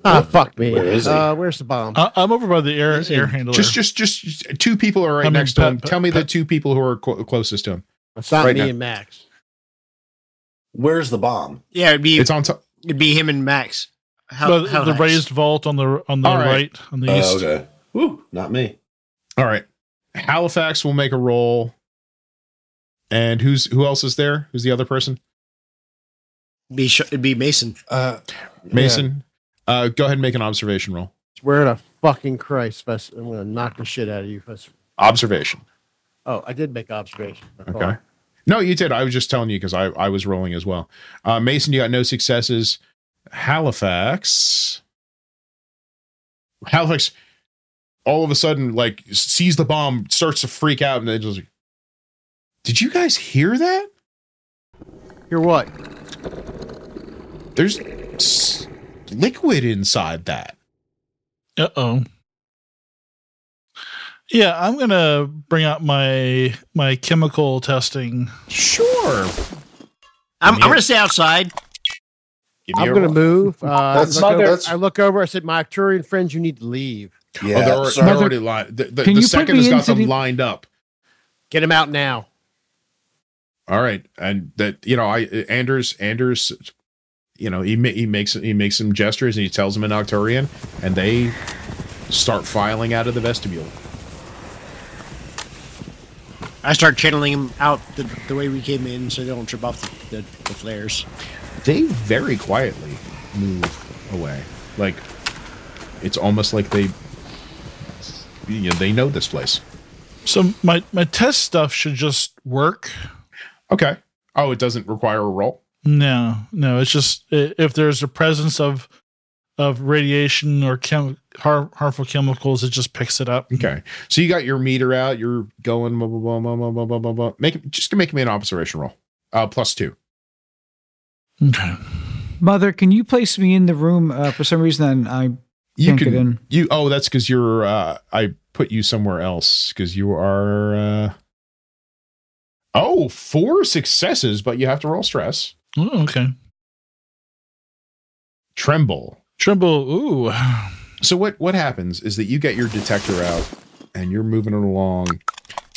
Ah, fuck me. Where is he? Uh, where's the bomb? I- I'm over by the air Is air handler. Just, just, just two people are right I mean, next to him. Tell me the two people who are clo- closest to him. it's not right me now. and Max. Where's the bomb? Yeah, it'd be It's on top. it'd be him and Max. How, Well, how the nice. raised vault on the on the All right. right. on the Oh, east. okay. Woo, not me. All right. Halifax will make a roll. And who's who else is there? Who's the other person? Be sh- it'd be Mason. Uh, Mason. Uh, go ahead and make an observation roll. Swear to fucking Christ, Fess, I'm gonna knock the shit out of you. Fess. Observation. Oh, I did make observation. Okay. No, you did. I was just telling you because I, I was rolling as well. Uh, Mason, you got no successes. Halifax. Halifax all of a sudden like sees the bomb, starts to freak out, and then just like, Did you guys hear that? Hear what? There's s- liquid inside that. Uh oh. Yeah, I'm gonna bring out my my chemical testing. Sure. I'm, I'm gonna stay outside. Give me I'm gonna move. Uh, I, That's- look over, that's- I look over. I said, "My Arcturian friends, you need to leave. Yeah. oh, they're, already- they're already lined. The, the, Can the you second has got them the- lined up. Get him out now." All right, and that you know, I Anders Anders, you know, he he makes he makes some gestures and he tells them in Arcturian, and they start filing out of the vestibule. I start channeling them out the, the way we came in so they don't trip off the, the, the flares. They very quietly move away, like it's almost like they, you know, they know this place. So my my test stuff should just work. Okay. Oh, it doesn't require a roll. No, no, it's just if there's a presence of of radiation or chem- har- harmful chemicals, it just picks it up. Okay. So you got your meter out. You're going. Blah, blah, blah, blah, blah, blah, blah, blah. Make just make me an observation roll. Uh, plus two. Okay. Mother, can you place me in the room? Uh, for some reason, I You can't can get in. you. Oh, that's because you're. Uh, I put you somewhere else because you are. Uh, oh, four successes, but you have to roll stress. Oh, okay. Tremble. Tremble. Ooh. So what what happens is that you get your detector out and you're moving it along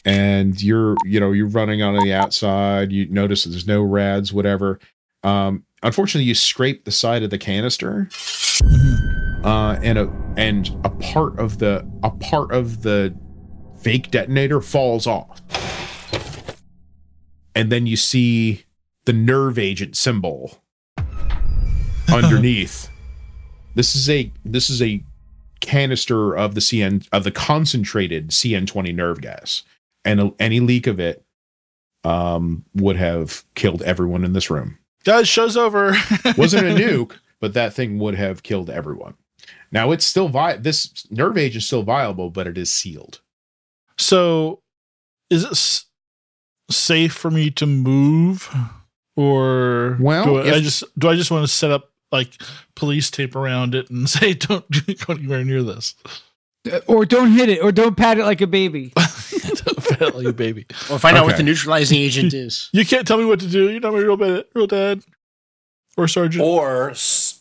and you're you know you're running on the outside you notice that there's no rads whatever um unfortunately you scrape the side of the canister uh and a and a part of the a part of the fake detonator falls off. And then you see the nerve agent symbol underneath. This is a this is a canister of the CN of the concentrated CN20 nerve gas, and a, any leak of it um, would have killed everyone in this room. Guys, show's over. Wasn't a nuke, but that thing would have killed everyone. Now it's still vi- this nerve age is still viable, but it is sealed. So, is it s- safe for me to move, or Well, do I, I just do I just want to set up like police tape around it and say don't go anywhere near this? Or don't hit it, or don't pat it like a baby. Don't fail, you baby. Or find out what the neutralizing agent is. You can't tell me what to do. You're not my real bad, real dad or sergeant. Or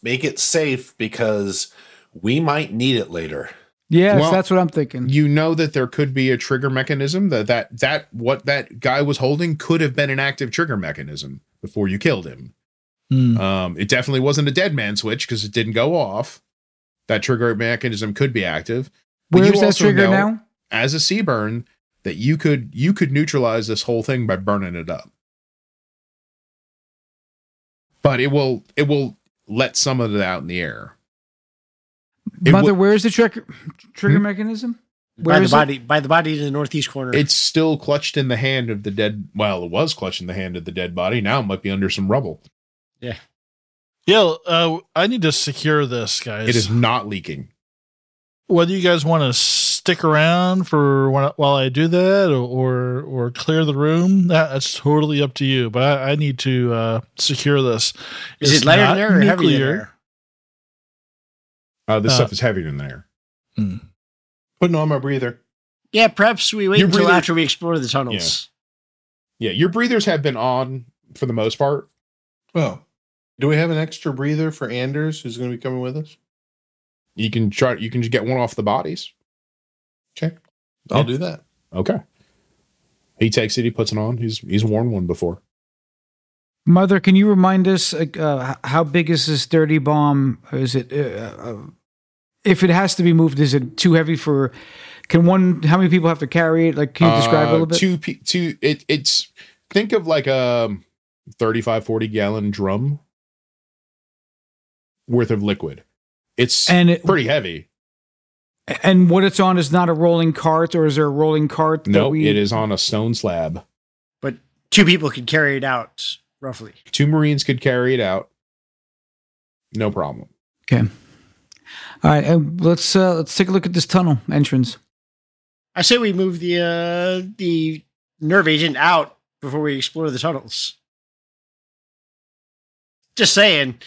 make it safe because we might need it later. Yes, Well, that's what I'm thinking. You know that there could be a trigger mechanism that that that what that guy was holding could have been an active trigger mechanism before you killed him. Hmm. Um, it definitely wasn't a dead man switch because it didn't go off. That trigger mechanism could be active. But Where's you that also trigger know, now? As a CBRN, that you could you could neutralize this whole thing by burning it up. But it will it will let some of it out in the air. It Mother, would- where's the trigger trigger Hmm? mechanism? by Where the is it? body, by the body to the northeast corner. It's still clutched in the hand of the dead. Well, it was clutched in the hand of the dead body. Now it might be under some rubble. Yeah. Yeah, uh, I need to secure this, guys. It is not leaking. Whether you guys want to stick around for when, while I do that, or, or or clear the room, that, that's totally up to you. But I, I need to uh, secure this. is It's it lighter not than air or heavier than nuclear. air? Uh, this Uh, stuff is heavier than air. Putting on my breather. Yeah, perhaps we wait Your until breather- after we explore the tunnels. Yeah, your breathers have been on for the most part. Oh. Do we have an extra breather for Anders who's going to be coming with us? You can try. You can just get one off the bodies. Okay. I'll Yeah. do that. Okay. He takes it. He puts it on. He's he's worn one before. Mother, can you remind us uh, uh, how big is this dirty bomb? Is it uh, uh, if it has to be moved? Is it too heavy for? Can one? How many people have to carry it? Like, can you describe it a Uh, little bit? Two, two. It, it's think of like a 35, 40 gallon drum worth of liquid. It's and it, pretty heavy. And what it's on is not a rolling cart, or is there a rolling cart? that No, we- it is on a stone slab. But two people could carry it out roughly. Two Marines could carry it out. No problem. Okay. All right, uh, let's uh, let's take a look at this tunnel entrance. I say we move the uh, the nerve agent out before we explore the tunnels. Just saying,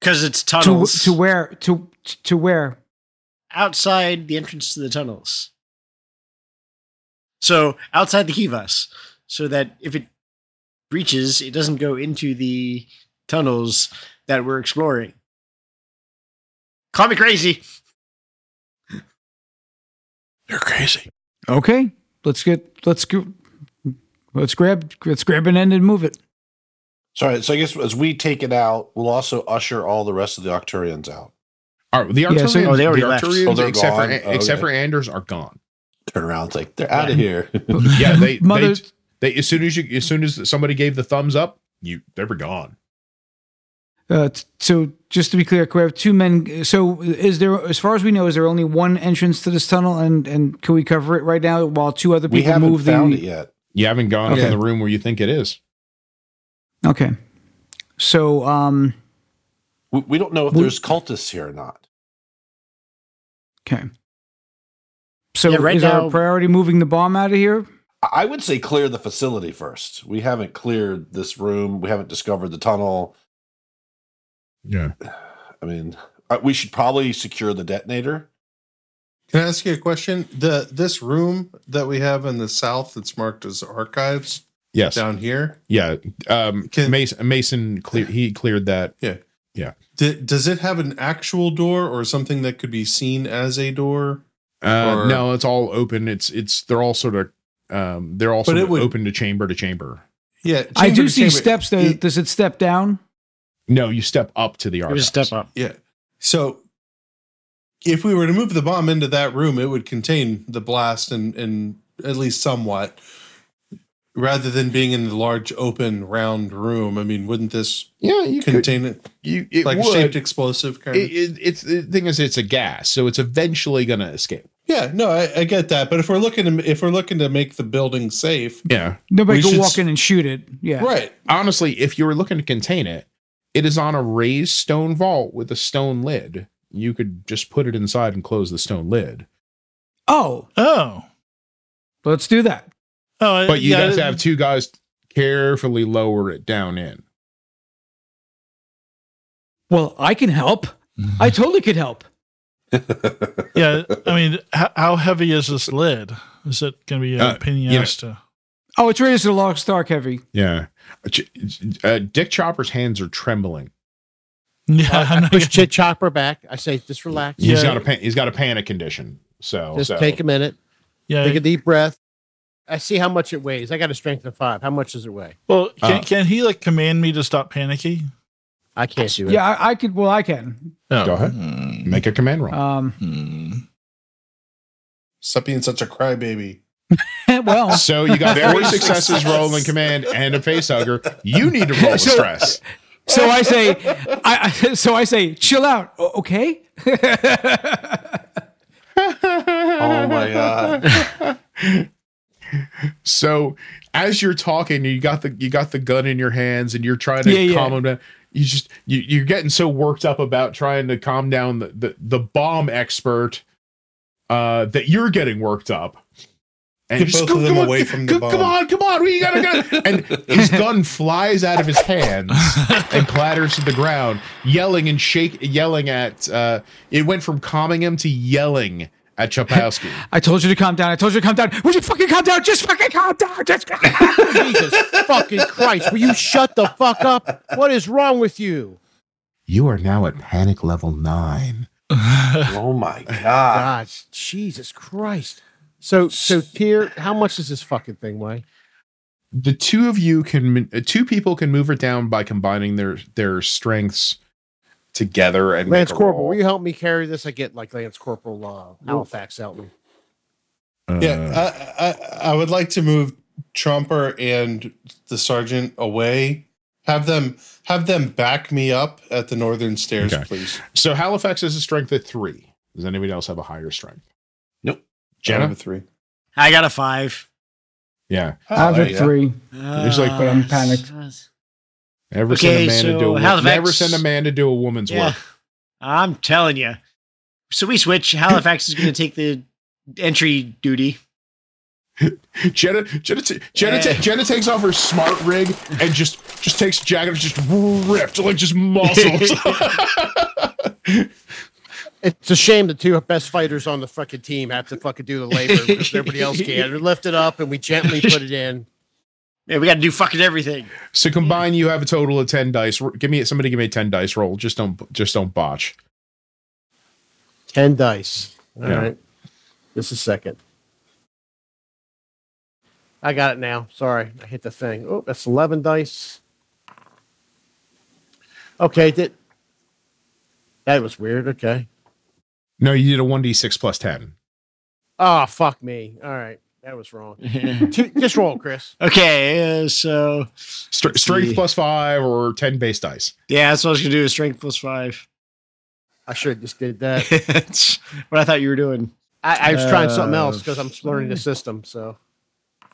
because it's To tunnels to where to to where? Outside the entrance to the tunnels. So outside the Kivas, so that if it breaches, it doesn't go into the tunnels that we're exploring. Call me crazy. You're crazy. Okay, let's get let's go. Let's grab let's grab an end and move it. Sorry, so I guess as we take it out, we'll also usher all the rest of the Arcturians out. All right, the Yeah, so- Oh, they already the left. Arcturians Oh, they're except for? Oh, except okay. for Anders are gone. Turn around, it's like they're out of here. Yeah, they Mother, they, they as soon as you as soon as somebody gave the thumbs up, you they were gone. uh, t- so just to be clear, we have two men. So is there, as far as we know, is there only one entrance to this tunnel, and and can we cover it right now while two other people we haven't move found the? it yet. You haven't gone up in the room where you think it is. Okay. So um, We, we don't know if We- there's cultists here or not. okay. So Yeah, right is now- our priority moving the bomb out of here? I would say clear the facility first. We haven't cleared this room. We haven't discovered the tunnel. Yeah. I mean, uh, we should probably secure the detonator. Can I ask you a question? The this room that we have in the south that's marked as archives Yes. down here. Yeah. Um, Can- Mason, Mason clear, he cleared that. D- does it have an actual door or something that could be seen as a door? Uh, Or- no, it's all open. It's it's they're all sort of um, they're all But sort of would- open to chamber to chamber. Yeah, I do see chamber. steps. Though. It- Does it step down? No, you step up to the It archives. was step up. Yeah. So if we were to move the bomb into that room, it would contain the blast and, and at least somewhat. Rather than being in the large open round room, I mean, wouldn't this Yeah, you could. contain it You it like would. shaped explosive kind It, of? it, it's the thing is it's a gas, so it's eventually going to escape. Yeah, no, I, I get that. But if we're looking to if we're looking to make the building safe, Yeah. Nobody We can should walk in and shoot it. Yeah. right? Honestly, if you were looking to contain it, it is on a raised stone vault with a stone lid. You could just put it inside and close the stone lid. Oh, Oh. let's do that. Oh, But you yeah, have to have two guys carefully lower it down in. Well, I can help. I totally could help. yeah, I mean, how, how heavy is this lid? Is it going to be a Uh, pain you know- Oh, it's rated to the log Stark heavy. Yeah. Uh, Dick Chopper's hands are trembling. Yeah, I, I'm I push gonna- Chit Chopper back. I say, just relax. He's Yeah. got a pan- he's got a panic condition. So, Just so- take a minute. yeah. Take a deep breath. I see how much it weighs. I got a strength of five. How much does it weigh? Well, can, Uh, can he like command me to stop panicking? I can't do it. Yeah, I, I could. Well, I can. Oh. Go ahead. Hmm. make a command roll. Um, Hmm. Stop being such a crybaby. well, So you got Very four successes success. rolling command and a face hugger. You need to roll the So- stress. so I say, I, I so I say, chill out. Okay. Oh my god! So as you're talking, you got the you got the gun in your hands and you're trying to Yeah, yeah. calm him down. You just you, you're getting so worked up about trying to calm down the the, the bomb expert uh, that you're getting worked up. And Get just, both of them come on, away from the bomb. Come on, come on, we gotta go. And his gun flies out of his hands and clatters to the ground, yelling and shake, yelling at. Uh, it went from calming him to yelling at Chapowski. I told you to calm down. I told you to calm down. Would you fucking calm down? Just fucking calm down. Just. Jesus fucking Christ. Will you shut the fuck up? What is wrong with you? you are now at panic level nine. Oh my god! Gosh, Jesus Christ. So, so Tier, how much does this fucking thing weigh? the two of you can uh, two people can move it down by combining their their strengths together and Lance Corporal, will you help me carry this? I get like Lance Corporal uh, Halifax help me. Uh, Yeah, I, I I would like to move Trumper and the sergeant away. Have them have them back me up at the northern stairs, Okay. please. so Halifax has a strength of three. Does anybody else have a higher strength? Nope. I have Jenna? a three. I got a five. Yeah. I have a you go. three. It's like- But I'm panicked. Never Okay, send a man to so do a, Halifax- never send a man to do a woman's Yeah, work. I'm telling you. So we switch. Halifax is going to take the entry duty. Jenna Jenna, Jenna, Yeah. Jenna takes off her smart rig and just just takes a jacket and just ripped like just muscles. It's a shame the two best fighters on the fucking team have to fucking do the labor because everybody else can. They lift it up and we gently put it in. Yeah, we got to do fucking everything. so combine, you have a total of ten dice. Give me somebody. Give me a ten dice roll. Just don't just don't botch. Ten dice. All right, Yeah. Just a second. I got it now. Sorry, I hit the thing. Oh, that's eleven dice. Okay, that that was weird. Okay. No, you did a 1d6 plus 10. Oh fuck me. All right, that was wrong. Two- Just roll, Chris. Okay, uh, so Stra- strength plus 5 or 10 base dice. yeah, that's what I was gonna do. Is strength plus five. I should have just did that. That's what I thought you were doing. I, I was trying something Uh, else because I'm learning the system. So,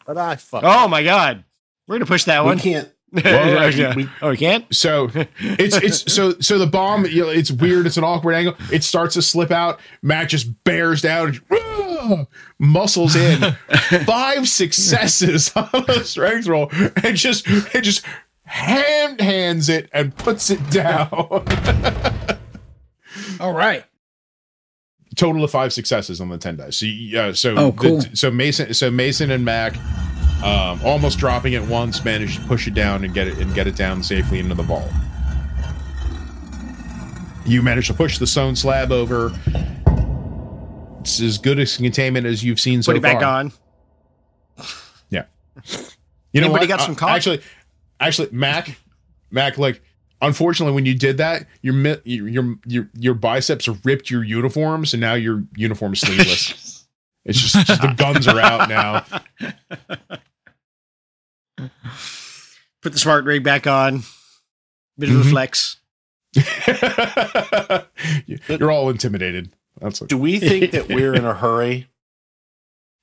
but I fuck. Oh my god, we're gonna push that We one. can't. oh, we- yeah. we- oh, we can't. So it's it's so so the bomb you know, it's weird it's an awkward angle it starts to slip out Matt just bears down and, muscles in five successes on a strength roll and just it just hand hands it and puts it down All right. total of five successes on the 10 dice so yeah so Oh, cool. the- so Mason so Mason and Mac um, almost dropping it once managed to push it down and get it and get it down safely into the vault you managed to push the stone slab over it's as good as containment as you've seen so Put it back far on. yeah you know Anybody what? got some caulk? actually actually Mac Mac like unfortunately when you did that your your your your, your biceps ripped your uniforms and now your uniform is sleeveless it's just, just the guns are out now Put the smart rig back on. Bit of a Mhm. flex. You're all intimidated. That's Do we think that we're in a hurry?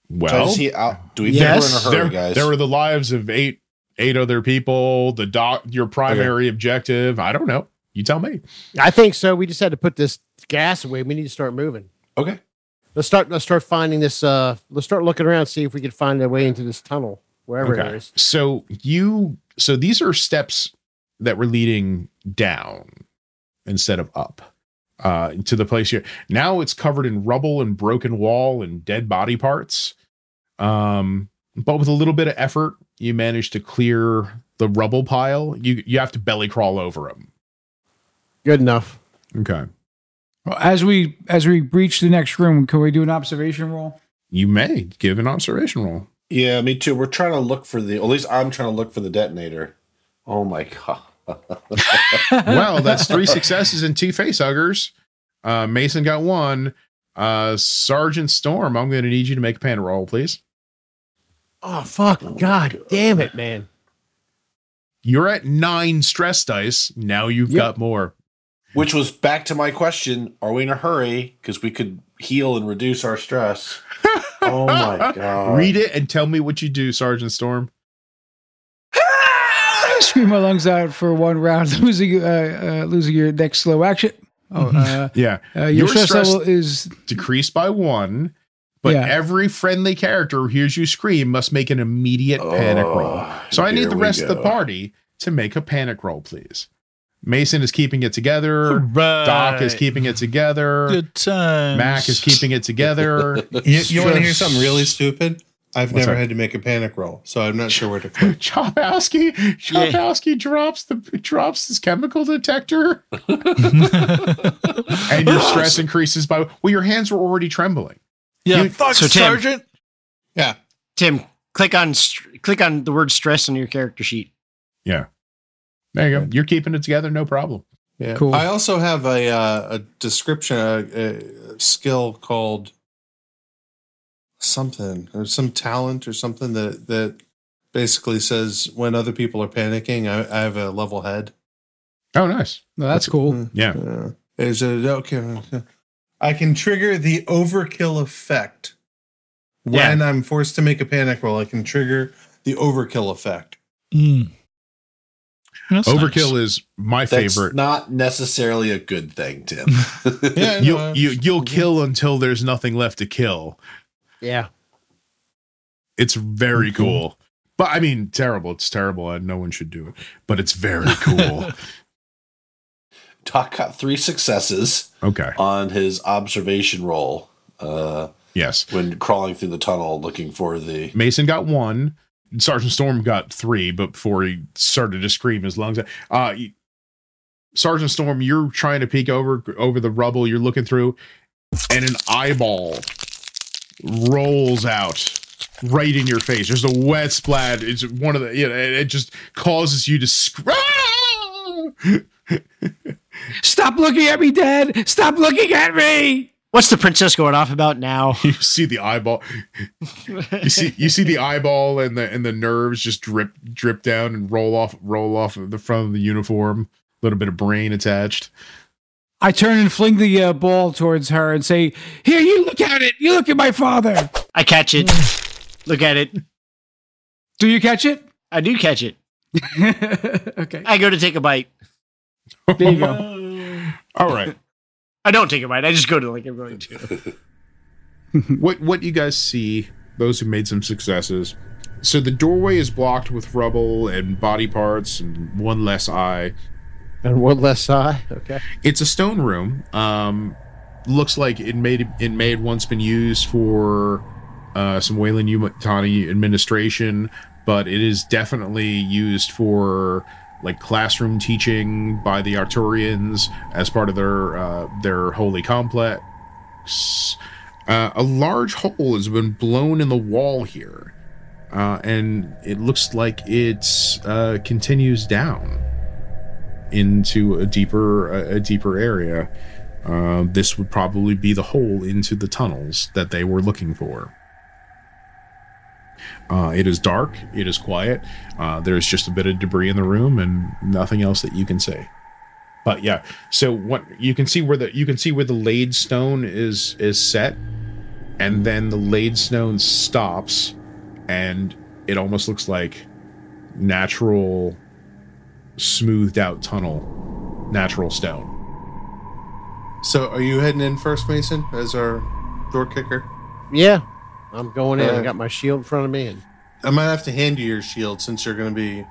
Try to well. see out. Do we Yes. think we're in a hurry, There, guys? there were the lives of eight eight other people. The doc, your primary objective. I don't know. You tell me. I think so. We just had to put this gas away. We need to start moving. okay. Let's start. Let's start finding this. Uh, let's start looking around, see if we can find a way into this tunnel, wherever it is. So you so these are steps that were leading down instead of up uh to the place here. Now it's covered in rubble and broken wall and dead body parts. Um but with a little bit of effort you manage to clear the rubble pile. You you have to belly crawl over them. Good enough. Okay. Well, as we as we reach the next room, can we do an observation roll? You may give an observation roll. Yeah, me too. We're trying to look for the. At least I'm trying to look for the detonator. Oh my god. well, that's three successes and two face huggers. Uh, Mason got one. Uh, Sergeant Storm, I'm going to need you to make a pan roll, please. Oh fuck! God damn it, man. You're at nine stress dice. Now you've Yep. got more. Which was back to my question: Are we in a hurry? Because we could heal and reduce our stress. oh my god! Read it and tell me what you do, Sergeant Storm. Scream my lungs out for one round, losing uh, uh, losing your next slow action. Oh, uh, Yeah. uh, your, Your stress, stress- level is Decreased by one, but Yeah. every friendly character who hears you scream must make an immediate panic Oh, roll. So I need the we rest of the party to make a panic roll, please. Mason is keeping it together. Right. Doc is keeping it together. Good times. Mac is keeping it together. You, you want to hear something really stupid? I've What's never that? had to make a panic roll, so I'm not sure where to click. Chopowski, Chopowski drops the drops his chemical detector, and your stress increases by. Well, your hands were already trembling. Yeah, You- fuck, so, Tim- Sergeant. Yeah. Tim, click on click on the word stress on your character sheet. Yeah, there you go. You're keeping it together, no problem. Yeah. Cool. I also have a uh, a description, a, a skill called something or some talent or something that that basically says when other people are panicking, I, I have a level head. Oh, nice. no, that's cool. Yeah. Uh, is it okay? I can trigger the overkill effect when I'm forced to make a panic roll. I can trigger the overkill effect. Mm. That's Overkill nice. is my That's favorite. not necessarily a good thing, Tim. Yeah, you no, you you'll kill until there's nothing left to kill. Yeah. It's very cool. But I mean, terrible. It's terrible, and no one should do it. But it's very cool. Doc got three successes okay. on his observation roll uh, Yes. when crawling through the tunnel looking for the. Mason got one. Sergeant Storm got three, but before he started to scream his lungs. Uh, Sergeant Storm, you're trying to peek over over the rubble. You're looking through, and an eyeball rolls out right in your face. There's a wet splat. It's one of the you know, it just causes you to scream. Stop looking at me, Dad! Stop looking at me! What's the princess going off about now? You see the eyeball. You see you see the eyeball and the and the nerves just drip drip down and roll off roll off the front of the uniform. A little bit of brain attached. I turn and fling the uh, ball towards her and say, "Here, you look at it. You look at my father." I catch it. Look at it. Do you catch it? I do catch it. okay. I go to take a bite. There you go. All right. I don't take a bite. I just go to like I'm going to. what what you guys see, those who made some successes. So the doorway is blocked with rubble and body parts and one less eye. And one less eye. Okay. It's a stone room. Um, looks like it made it may have once been used for uh, some Weyland-Yutani administration, but it is definitely used for like classroom teaching by the Arcturians as part of their uh, their holy complex. Uh, a large hole has been blown in the wall here, uh, and it looks like it uh, continues down into a deeper a, deeper area. Uh, this would probably be the hole into the tunnels that they were looking for. Uh, it is dark. It is quiet. Uh, there's just a bit of debris in the room and nothing else that you can see. But yeah, so what you can see where the you can see where the laid stone is is set, and then the laid stone stops, and it almost looks like natural, smoothed out tunnel, natural stone. So, are you heading in first, Mason, as our door kicker? Yeah. I'm going in. I Uh, got my shield in front of me, and I might have to hand you your shield since you're going to be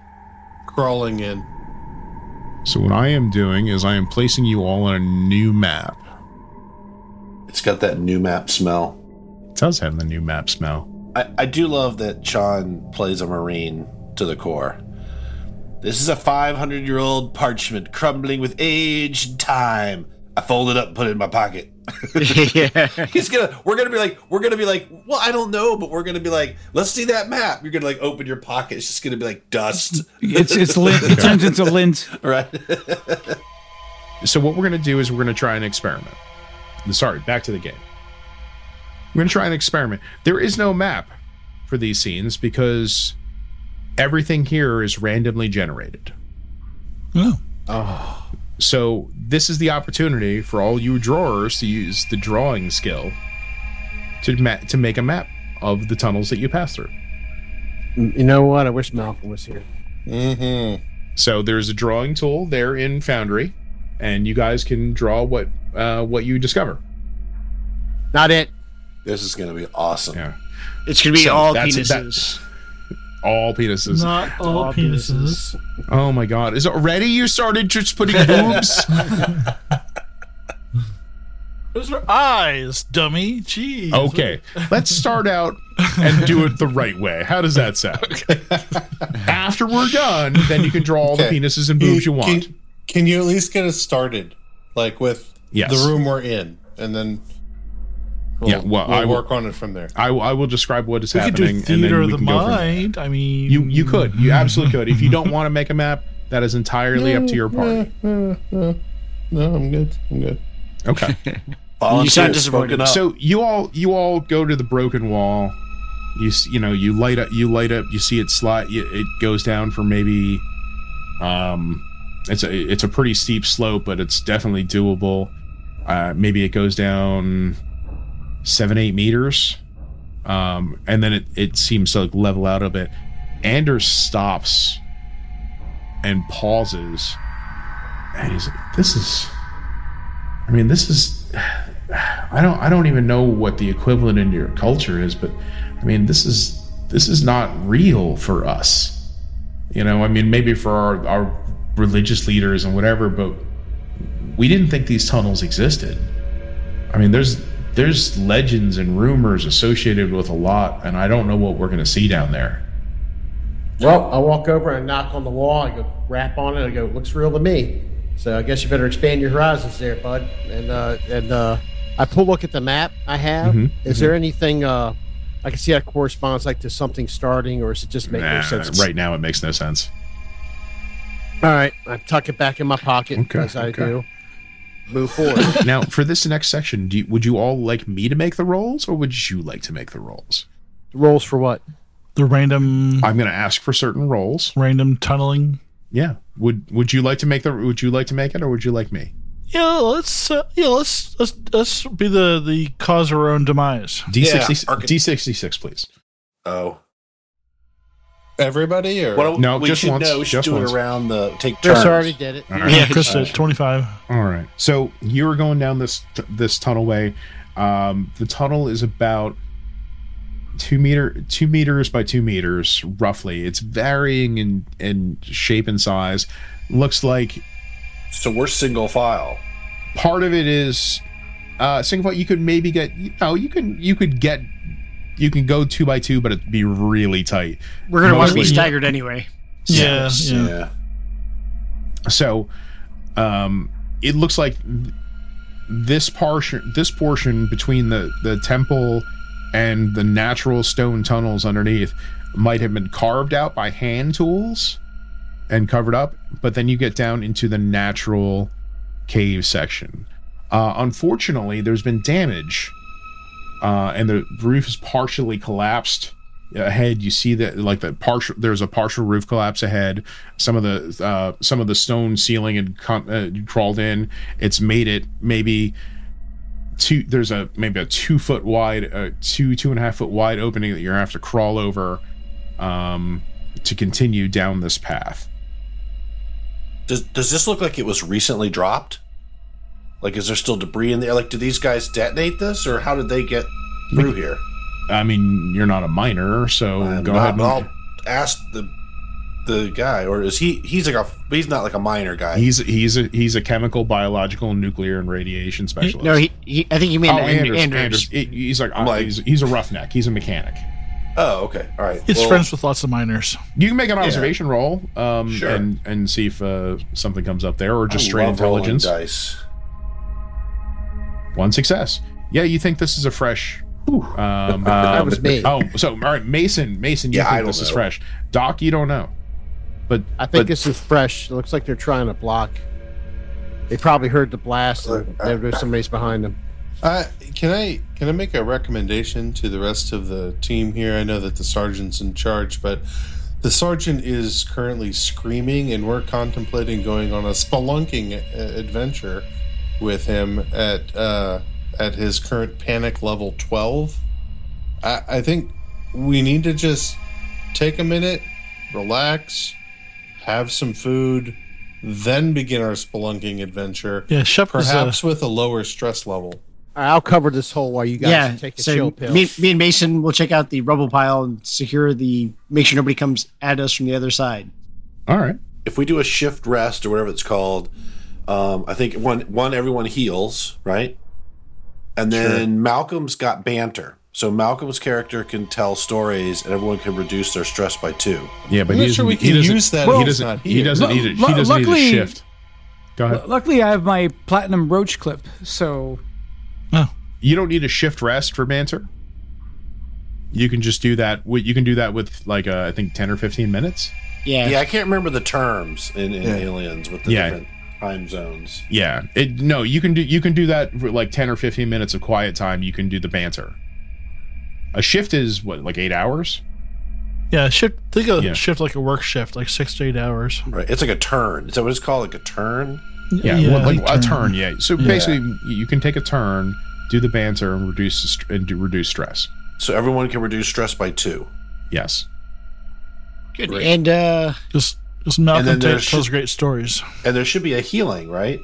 crawling in. So what I am doing is I am placing you all on a new map. It's got that new map smell. It does have the new map smell. I, I do love that Sean plays a Marine to the core. This is a 500 year old parchment crumbling with age and time. I fold it up and put it in my pocket. yeah. He's gonna. We're gonna be like. We're gonna be like. Well, I don't know, but we're gonna be like. Let's see that map. You're gonna like open your pocket. It's just gonna be like dust. It's it's lint. It turns into lint. right. So what we're going to do is we're going to try an experiment. Sorry, back to the game. We're going to try an experiment. There is no map for these scenes because everything here is randomly generated. Oh. oh. So this is the opportunity for all you drawers to use the drawing skill to ma- to make a map of the tunnels that you pass through. you know what? I wish Malcolm was here. Mm-hmm. So there's a drawing tool there in Foundry, and you guys can draw what uh, what you discover. Not it. This is gonna be awesome. Yeah, It's gonna be So all that's- penises. All penises. Not all All penises. Oh my god. Is it already you started just putting boobs? Those are eyes, dummy. Jeez. okay. Let's start out and do it the right way. How does that sound? After we're done, then you can draw all Okay. the penises and boobs you, want. Can, can you at least get us started, like with Yes. the room we're in, and then we'll, Yeah, well, we'll I will- work on it from there. I, I will describe what is We could do happening and theater then of the can go from there. mind. I mean, You you could. You absolutely could. If you don't want to make a map, that is entirely up to your party. No, I'm good. I'm good. Okay. Volunteers sound disappointed. spoken up. So you all you all go to the broken wall. You you know you light up you light up you see it slide it goes down for maybe um it's a it's a pretty steep slope but it's definitely doable. Uh, maybe it goes down seven eight meters, um, and then it it seems to like level out a bit. Anders stops and pauses, and he's like, "This is." I mean, this is. I don't. I don't even know what the equivalent in your culture is, but I mean, this is this is not real for us. You know, I mean, maybe for our, our religious leaders and whatever, but we didn't think these tunnels existed. I mean, there's there's legends and rumors associated with a lot, and I don't know what we're going to see down there. Well, I walk over and knock on the wall. I go rap on it. I go, looks real to me. So I guess you better expand your horizons there, bud. And uh, and uh, I pull look at the map I have. Mhm, Is there anything uh, I can see that corresponds like to something starting, or is it just make no sense? right now, it makes no sense. All right, I tuck it back in my pocket Okay, as I okay. do. Move forward. now, for this next section, do you, would you all like me to make the rolls, or would you like to make the rolls? Rolls for what? The random I'm going to ask for certain rolls. random tunneling. Yeah. Would Would you like to make the Would you like to make it, or would you like me? Yeah, let's uh, yeah let's let's let's be the the cause of our own demise. D Yeah, sixty D sixty six, please. Oh, Everybody or what No, we just should once, know. We should just do once. it around the take Chris turns. already did it. All right. Yeah, Chris said twenty five. All right. So you were going down this this tunnelway. Um, the tunnel is about two meter two meters by two meters, roughly. It's varying in in shape and size. Looks like So we're single file. part of it is uh single file. You could maybe get you know you can you could get you can go two by two, but it'd be really tight. We're gonna want to be staggered anyway. Yeah, yeah. Yeah. So, um, it looks like this portion, this portion between the the temple and the natural stone tunnels underneath might have been carved out by hand tools and covered up, but then you get down into the natural cave section. Uh, unfortunately, there's been damage, uh, and the roof is partially collapsed ahead. You see that like the partial there's a partial roof collapse ahead. Some of the uh some of the stone ceiling had con- uh, crawled in. It's made it maybe two there's a maybe a two foot wide uh, two two and a half foot wide opening that you're gonna have to crawl over um to continue down this path. Does Does this look like it was recently dropped? Like, is there still debris in there? Like, do these guys detonate this, or how did they get through here? i mean you're not a miner so I'm go not- ahead and I'll ask the the guy, or is he? He's like a. He's not like a miner guy. he's he's a he's a chemical biological nuclear and radiation specialist No, he, he I think you mean oh, Andrews. Anders, Andrews. Anders. He's like, I'm like- he's, he's a roughneck. He's a mechanic. oh, okay, all right. He's Well, friends with lots of miners. You can make an observation roll, um, Sure. and and see if uh, something comes up there, or just I straight love rolling intelligence. dice. One success. Yeah, you think this is a fresh. Um, That um, was me. Oh, so all right, Mason. Mason, you Yeah, I think don't this is know. fresh? Doc, you don't know. But I think but, this is fresh. It looks like they're trying to block. They probably heard the blast. And Look, there's somebody's behind them. Uh, can I can I make a recommendation to the rest of the team here? I know that the sergeant's in charge, but the sergeant is currently screaming, and we're contemplating going on a spelunking uh, adventure with him at uh, at his current panic level twelve. I, I think we need to just take a minute, relax, have some food, then begin our spelunking adventure. Yeah, Shep was, uh, Perhaps with a lower stress level. I'll cover this hole while you guys yeah, take a so chill pill. me, me and Mason will check out the rubble pile and secure the. Make sure nobody comes at us from the other side. all right. If we do a shift rest or whatever it's called, um, I think one one everyone heals, right? And then Malcolm's got banter. So Malcolm's character can tell stories, and everyone can reduce their stress by two. Yeah, but I'm he not sure we can use that He doesn't. He doesn't need it. He doesn't need luckily- a shift. Go ahead. Luckily, I have my platinum roach clip, so Oh. You don't need a shift rest for banter. You can just do that. You can do that with like uh, I think ten or fifteen minutes. Yeah, Yeah, I can't remember the terms in, in Yeah. Aliens with the Yeah. different time zones. Yeah. It no, you can do you can do that for like ten or fifteen minutes of quiet time. You can do the banter. A shift is what like eight hours. yeah, shift. Think of Yeah. shift like a work shift, like six to eight hours. Right. It's like a turn. Is that what it's called? Like a turn? Yeah, well, like a turn. turn. Yeah. So basically, you can take a turn, do the banter, and reduce and do, reduce stress. So everyone can reduce stress by two. Yes. good. Great. And uh, Just just Malcolm then tells sh- great stories. And there should be a healing, right?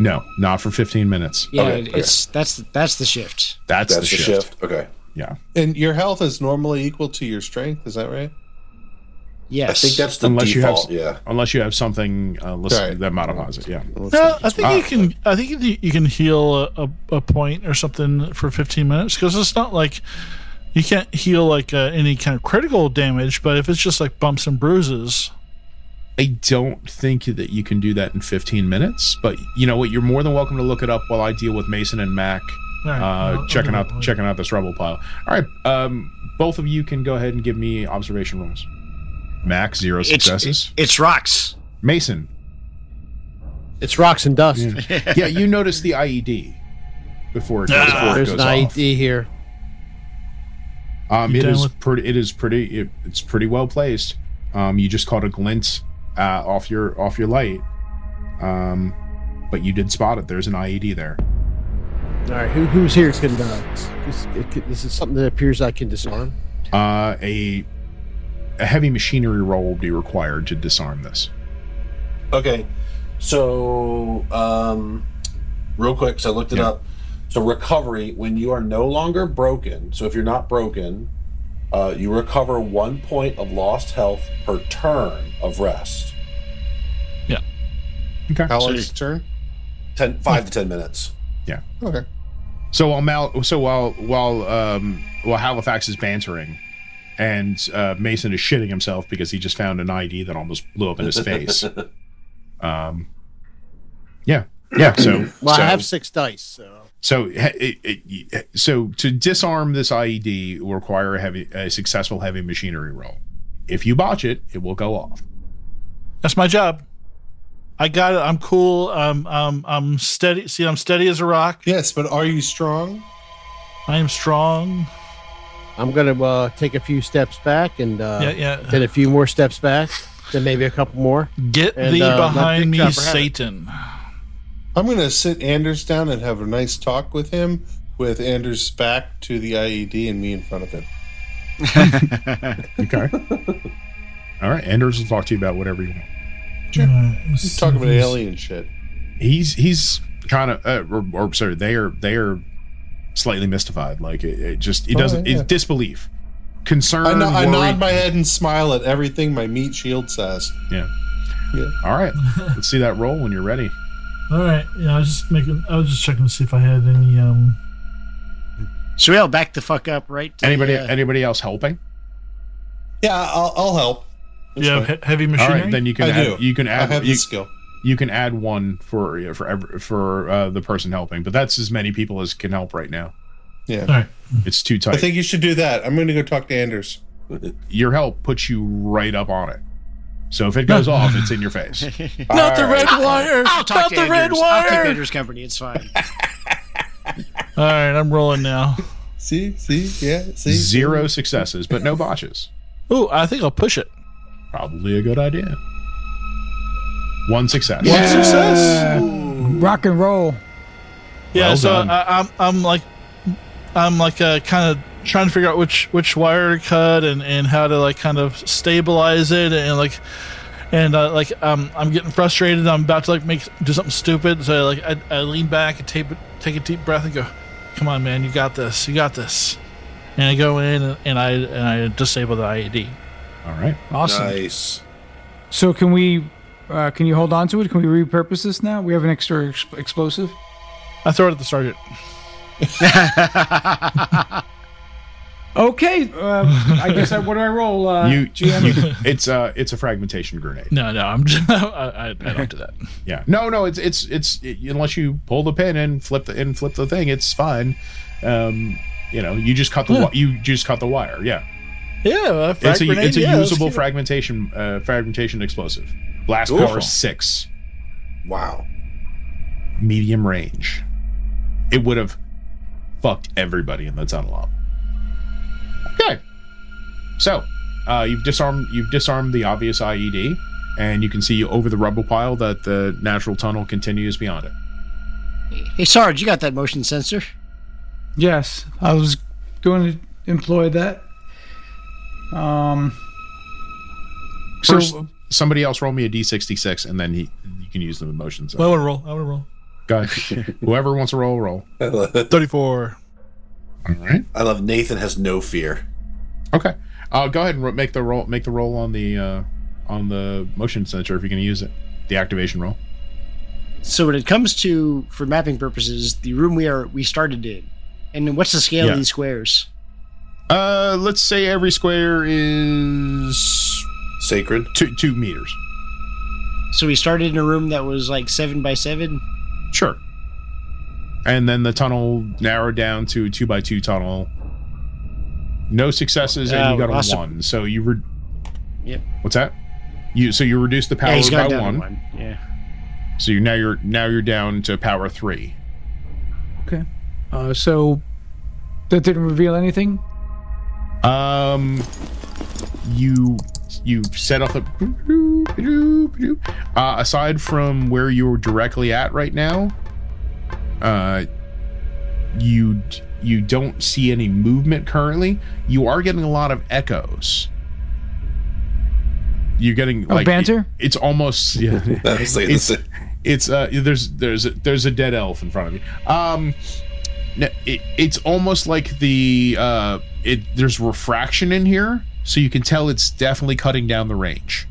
No, not for fifteen minutes. yeah, Okay, okay. it's that's that's the shift. That's, That's the, shift. Okay. Yeah. And your health is normally equal to your strength. Is that right? Yes, I think that's the Unless you have- yeah. Unless you have something uh, listen, Right. that modifies it. Yeah. No, I think you can. I think you- you can heal a, a, a point or something for 15 minutes because it's not like you can't heal like uh, any kind of critical damage. But if it's just like bumps and bruises, I don't think that you can do that in 15 minutes, but you know what? You're more than welcome to look it up while I deal with Mason and Mac, All right, uh, I'll- I'll checking do out checking out this rubble pile. All right, um, both of you can go ahead and give me observation rolls. Mac zero successes. it's rocks. Mason. It's rocks and dust. Yeah, yeah you notice the IED before it, goes- before it There's an goes off. IED here. Um, You it with- pretty. It is pretty. It, it's pretty well placed. Um, you just caught a glint uh, off your off your light. Um, but you did spot it. There's an IED there. All right, who, who's here can uh, this, it this is something that appears I can disarm. Uh, a a heavy machinery roll will be required to disarm this. Okay, so um, real quick, so I looked it Yeah. up. So recovery when you are no longer broken. So if you're not broken, uh, you recover one point of lost health per turn of rest. Yeah. Okay. How long is the turn? Ten, five to ten minutes. Yeah. Okay. So while Mal, so while while um while Halifax is bantering, and uh, Mason is shitting himself because he just found an ID that almost blew up in his face. Um. Yeah. Yeah. So. Well, so, I have six dice, so So, it, it, so to disarm this IED will require a heavy, a successful heavy machinery roll. If you botch it, it will go off. That's my job. I got it. I'm cool. Um, um, I'm steady. See, I'm steady as a rock. Yes, but are you strong? I am strong. I'm gonna uh, take a few steps back and uh, yeah, yeah. then a few more steps back, then maybe a couple more. Get And, thee uh, behind me, Chopper have it. Satan. I'm going to sit Anders down and have a nice talk with him, with Anders' back to the IED and me in front of him. Okay. All right. Anders will talk to you about whatever you want. Just talk about alien shit. He's he's kind of, uh, or, or sorry, they are they are slightly mystified. Like it, it just it Oh, doesn't. yeah. It's disbelief, concern. I, no- I nod my head and smile at everything my meat shield says. Yeah. Yeah. All right. Let's see that roll when you're ready. All right. Yeah, I was just making. I was just checking to see if I had any. Um. So we all back the fuck up, right? to Anybody the, uh, anybody else helping? Yeah, I'll, I'll help. That's Yeah, he- heavy All machinery. right. Then you can I add, do. you can I add have you, the skill. you can add one for yeah, for every, for uh, the person helping, but that's as many people as can help right now. Yeah. All right. It's too tight. I think you should do that. I'm going to go talk to Anders. Your help puts you right up on it. So if it goes off, it's in your face. Not the red wire. I'll talk Not to the red Anders. I'll keep wire. Anders company. It's fine. All right, I'm rolling now. See, see, yeah, see. Zero successes, but no botches. Ooh, I think I'll push it. Probably a good idea. One success. One success. Rock and roll. Yeah, Well so done. I, I'm I'm like I'm like uh, kind of trying to figure out which which wire to cut and and how to like kind of stabilize it and like and uh, like um I'm getting frustrated. I'm about to like make do something stupid, so like I, I lean back and take take a deep breath and go, "Come on, man, you got this. You got this." And I go in and, and I and I disable the IED. All right. Awesome. Nice. So can we? Uh, can you hold on to it? Can we repurpose this now? We have an extra ex- explosive. I throw it at the sergeant. Okay. Uh, I guess I, what do I roll? Uh, you, GM? you it's uh it's a fragmentation grenade. No, no, I'm just, I, I, I don't do that. Yeah. No, no, it's it's it's it, unless you pull the pin and flip the and flip the thing, it's fine. Um, you know, you just cut the wi- you just cut the wire. Yeah. Yeah, frag It's a grenade, it's a yeah, usable fragmentation uh fragmentation explosive. Blast Cool. power 6, Wow. medium range. It would have fucked everybody in the tunnel up. Okay. So, uh, you've disarmed you've disarmed the obvious IED, and you can see over the rubble pile that the natural tunnel continues beyond it. hey, Sarge, you got that motion sensor? Yes, I was going to employ that. Um. So somebody else roll me a d66, and then he you can use the emotions. Well, I want to roll. I want to roll. Go ahead. Whoever wants to roll, roll. 34. All right. I love Nathan has no fear. Okay. Uh, go ahead and make the roll. Make the roll on the uh, on the motion sensor if you're going to use it. The activation roll. So when it comes to for mapping purposes, the room we are we started in, and what's the scale Yeah. of these squares? Uh, let's say every square is Sacred. two two meters. So we started in a room that was like seven by seven. Sure. And then the tunnel narrowed down to a two by two tunnel. No successes, and Uh, you got a awesome. one. So you were. Yep. What's that? You so you reduce the power yeah, by one. one. Yeah. So you now you're now you're down to power three. Okay. Uh, so that didn't reveal anything. Um, you you set off a uh, aside from where you're directly at right now. Uh, you you don't see any movement currently. You are getting a lot of echoes. You're getting Oh, like banter? it's almost yeah. I was thinking the it's it's uh there's there's a, there's a dead elf in front of you. Um, it, it's almost like the uh it there's refraction in here, so you can tell it's definitely cutting down the range.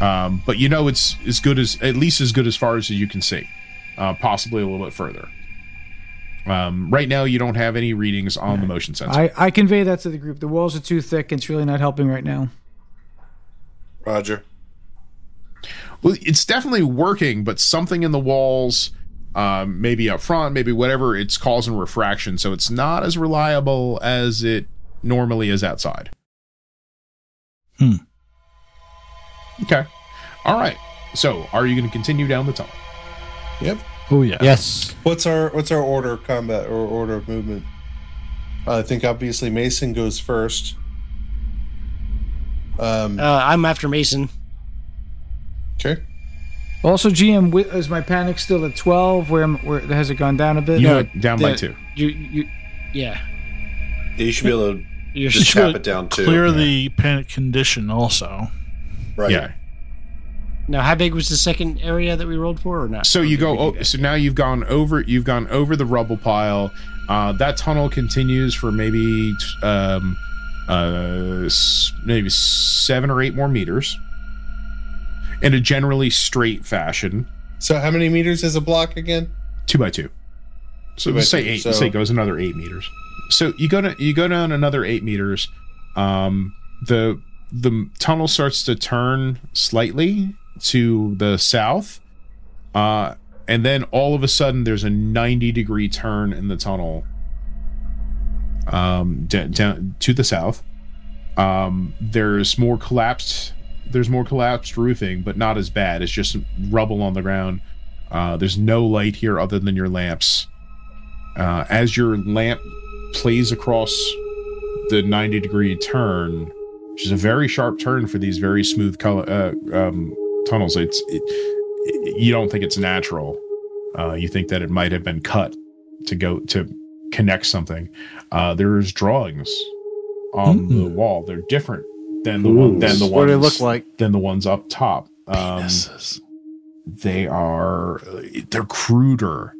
Um, but you know it's as good as at least as good as far as you can see, uh, possibly a little bit further. Um, right now you don't have any readings on the motion sensor. I, I convey that to the group. The walls are too thick. It's really not helping right now. Roger. Well, it's definitely working, but something in the walls, um, maybe up front, maybe whatever, it's causing refraction, so it's not as reliable as it normally is outside. Hmm. Okay. All right. So, are you going to continue down the tunnel? Yep. Oh yeah. Yes. What's our what's our order of combat or order of movement? I think obviously Mason goes first. Um, Uh, I'm after Mason. okay. Also, GM, is my panic still at twelve? Where, where has it gone down a bit? You No, went down by two. You, you, yeah. Yeah, you should be able to You're just should tap it down too. Clear the panic condition also. right. Yeah. Now. How big was the second area that we rolled for, or not? So you go. Oh, so now you've gone over. You've gone over the rubble pile. Uh, that tunnel continues for maybe um, uh, maybe seven or eight more meters in a generally straight fashion, So how many meters is a block again? two by two. So Two let's say two, eight. so- Let's say it goes another eight meters. So you go to you go down another eight meters. Um, the the tunnel starts to turn slightly to the south, uh, and then all of a sudden there's a ninety degree turn in the tunnel. Um, down, down to the south. Um, there's more collapsed. There's more collapsed roofing, but not as bad. It's just rubble on the ground. Uh, there's no light here other than your lamps. Uh, as your lamp plays across the 90 degree turn, which is a very sharp turn for these very smooth color uh, um, tunnels, it's it, it- you don't think it's natural. Uh, you think that it might have been cut to go to connect something. Uh, there's drawings on the wall. They're different than the one than the ones What do they look like? than the ones up top. Um, they are they're cruder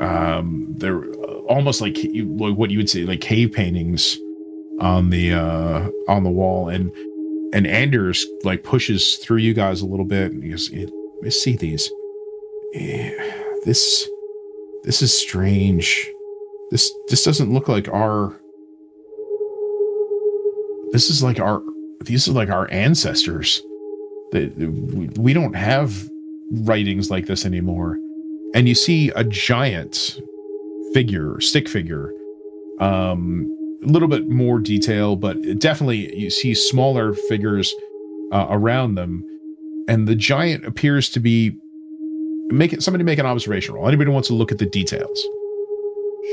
um they're almost like like what you would say like cave paintings on the uh on the wall and and anders like pushes through you guys a little bit and he goes "Eh, let me see these. Eh, this this is strange. This this doesn't look like our this is like our these are like our ancestors. That we don't have writings like this anymore. And you see a giant figure stick figure um a little bit more detail but definitely you see smaller figures uh, around them and the giant appears to be make it somebody make an observation roll anybody wants to look at the details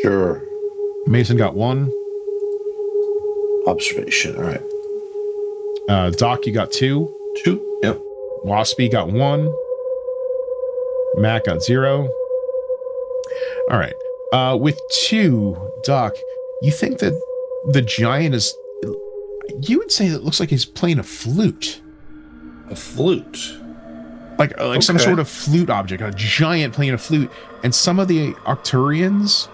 Sure. mason got one Observation. All right. uh doc you got two Two. Yep. Waspy got one. Mac got zero. All right. Uh, with two, Doc, you think that the giant is. You would say it looks like he's playing a flute, A flute. like uh, like some sort of flute object, a giant playing a flute. And some of the Arcturians,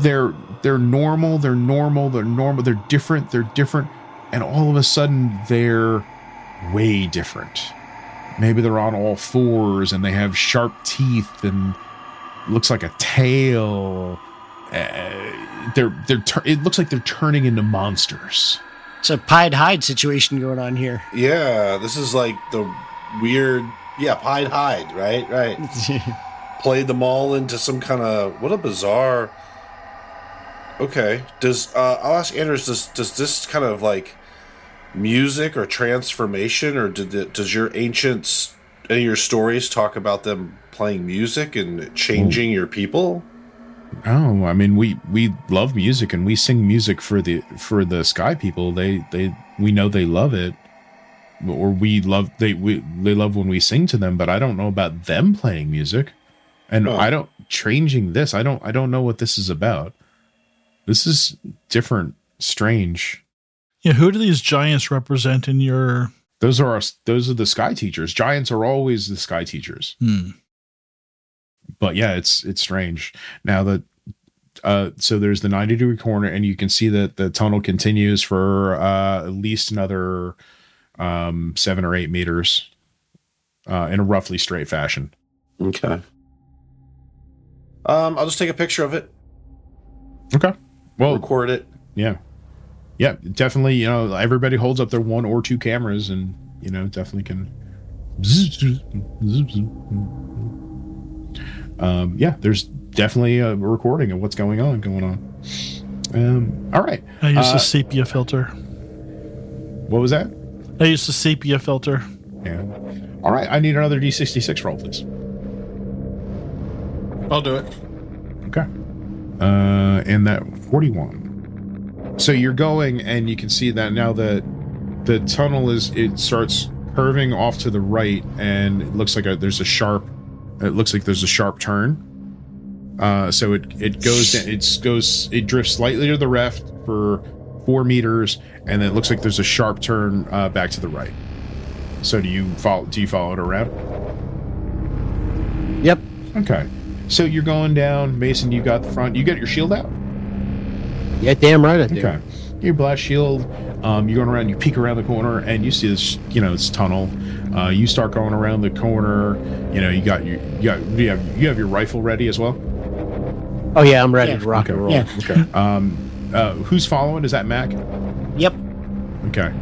they're they're normal, they're normal, they're normal, they're different, they're different, and all of a sudden they're way different. Maybe they're on all fours and they have sharp teeth and looks like a tail. Uh, they're they're tur- it looks like they're turning into monsters. It's a Pied Hide situation going on here. Yeah, this is like the weird. Yeah, Pied Hide. Right. Right. Played them all into some kind of what a bizarre. Okay. Does uh, I'll ask Anders? Does does this kind of like music or transformation, or did the, does your ancients any of your stories talk about them playing music and changing your people? Oh, I mean, we we love music and we sing music for the for the sky people. They they we know they love it, or we love they we they love when we sing to them. But I don't know about them playing music, and Oh. I don't changing this. I don't I don't know what this is about. This is different, strange. Yeah, who do these giants represent in your? Those are our, those are the sky teachers. Giants are always the sky teachers. Hmm. But yeah, it's it's strange. Now that uh so there's the 90 degree corner and you can see that the tunnel continues for uh at least another um 7 or 8 meters uh in a roughly straight fashion. Okay. Um, I'll just take a picture of it, Okay. Well, record it. yeah. Yeah, definitely, you know, everybody holds up their one or two cameras and you know, definitely can um yeah, there's definitely a recording of what's going on going on. Um all right. I use Uh, the sepia filter. What was that? I use a sepia filter. Yeah. All right. I need another D66 roll, please. I'll do it. Okay. Uh, and that 41. So you're going, and you can see that now that the tunnel is, it starts curving off to the right, and it looks like a, there's a sharp, it looks like there's a sharp turn. Uh, so it, it goes, down, it goes, it drifts slightly to the left for four meters, and then it looks like there's a sharp turn uh, back to the right. So do you follow? Do you follow it around? Yep. Okay. So you're going down, Mason. You got the front. You got your shield out. Yeah, damn right I do. Okay. Your blast shield. Um, you're going around. You peek around the corner, and you see this. You know, this tunnel. Uh, you start going around the corner. You know, you got your. You got. You have. You have your rifle ready as well. Oh yeah, I'm ready Yeah. to rock Okay. and roll. Yeah. Okay. Um, uh, who's following? Is that Mac? Yep. Okay.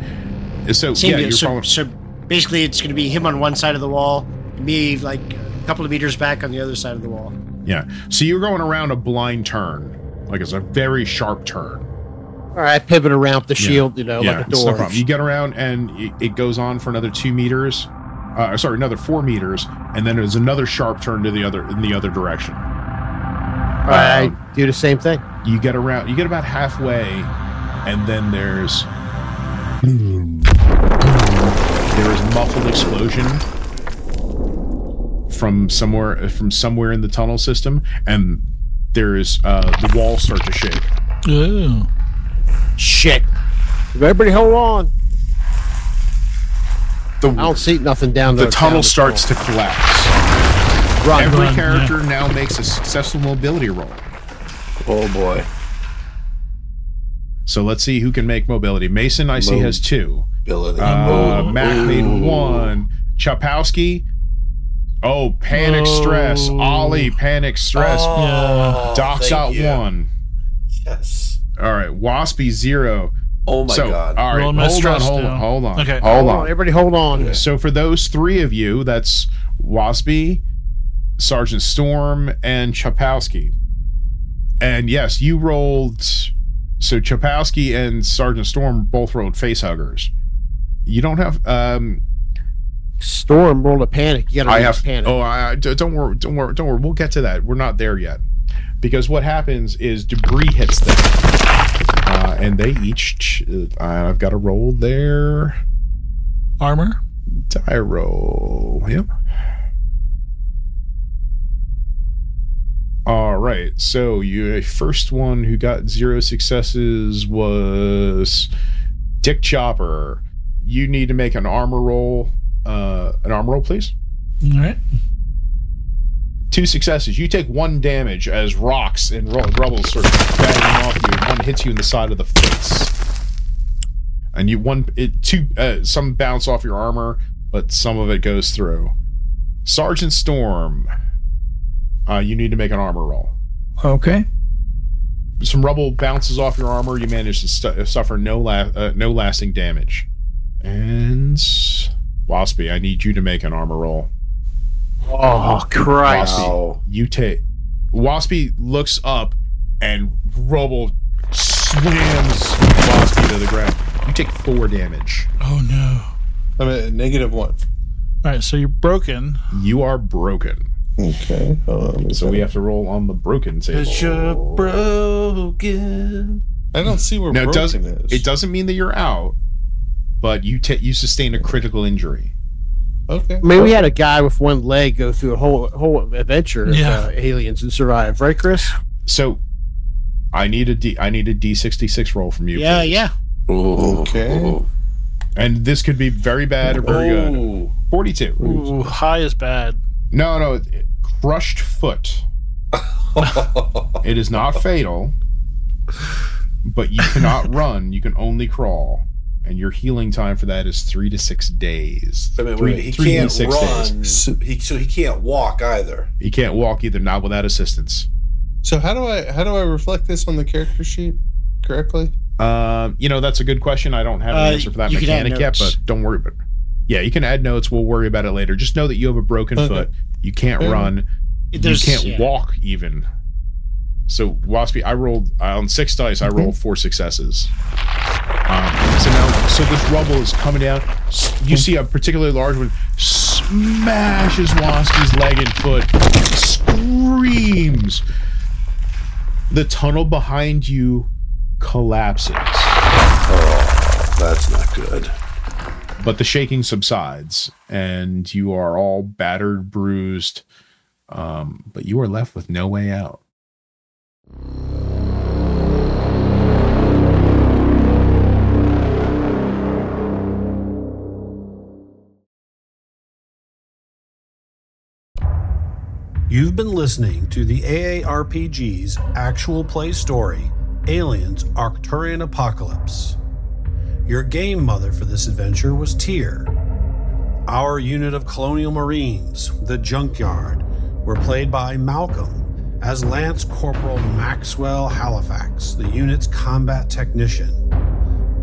So Same yeah, you're So, following. so basically, it's going to be him on one side of the wall, me like a couple of meters back on the other side of the wall. Yeah. So you're going around a blind turn, like it's a very sharp turn. All right, pivot around the shield, you know, yeah, like a it's no door. problem. You get around and it, it goes on for another two meters. Uh, sorry, another four meters, and then there's another sharp turn to the other in the other direction. All right, Um, do the same thing. you get around, you get about halfway, and then there's there is muffled explosion from somewhere from somewhere in the tunnel system, and there's uh, the walls start to shake. Oh. Shit. Everybody, hold on. The, I don't see nothing down the there. tunnel starts to collapse. Run. Every Run, character now makes a successful mobility roll. Oh boy, So let's see who can make mobility. Mason, I see, has two. ability. Uh, Mac made one. Chapowski. Oh, panic Oh. stress. Ollie, panic stress. Oh, Doc thank got you. one. Yes. All right. Waspy zero. Oh my so, god. all right. My Hold on, hold on, hold on. Okay. Hold Hold on, on. everybody, hold on. So for those three of you, that's Waspy, Sergeant Storm, and Chapowski. And yes, you rolled. So Chapowski and Sergeant Storm both rolled face huggers. You don't have. um Storm rolled a panic. You gotta I roll have. panic. Oh, I, d- don't worry. Don't worry. Don't worry. We'll get to that. We're not there yet. Because what happens is debris hits them, and they each. ch- Uh, I've got to roll their Armor. die roll. Yep. All right. So you first one who got zero successes was Dick Chopper. You need to make an armor roll. Uh, an armor roll, please. All right. Two successes. You take one damage as rocks and ru- rubble sort of banging off you. and One hits you in the side of the face, and you one it two uh, some bounce off your armor, but some of it goes through. Sergeant Storm, uh, you need to make an armor roll. Okay. Some rubble bounces off your armor. You manage to stu- suffer no la- uh, no lasting damage. And Waspy, I need you to make an armor roll. Oh Christ! Waspy, you take. Waspy looks up, and rubble slams Waspy to the ground. You take four damage. Oh no! I'm at negative one. All right, so you're broken. You are broken. Okay. Hold on, So we have to roll on the broken table. Cause you're broken. I don't see where Now, it broken doesn't is. it doesn't mean that you're out, but you ta you sustain a critical injury. Okay. I mean, we had a guy with one leg go through a whole whole adventure of Yeah. uh, aliens and survive, right, Chris? So I need a D I need a D sixty six roll from you. yeah, please. yeah. Okay. And this could be very bad or very good. Oh. Forty two. Ooh, high is bad. No, no, crushed foot. It is not fatal, but you cannot run. You can only crawl, and your healing time for that is three to six days. Wait, wait, Three- wait. He three to can't six run. days. So he, so he can't walk either. He can't walk either, not without assistance. So how do I how do I reflect this on the character sheet correctly? Um, you know, that's a good question. I don't have an Uh, answer for that you can add mechanic yet, but don't worry about it. Yeah, you can add notes. We'll worry about it later. Just know that you have a broken Okay. foot. You can't Fair run. There's- you can't yeah. walk even. So Waspy, I rolled uh, on six dice. I rolled four successes. Um, so now, so this rubble is coming down. You see a particularly large one smashes Waspy's leg and foot. Screams. The tunnel behind you collapses, Oh, That's not good. but the shaking subsides, and you are all battered, bruised. Um, but you are left with no way out. You've been listening to the AARPG's actual play story, Aliens Arcturian Apocalypse. Your game mother for this adventure was Tyr. Our unit of Colonial Marines, the Junkyard, were played by Malcolm as Lance Corporal Maxwell Halifax, the unit's combat technician.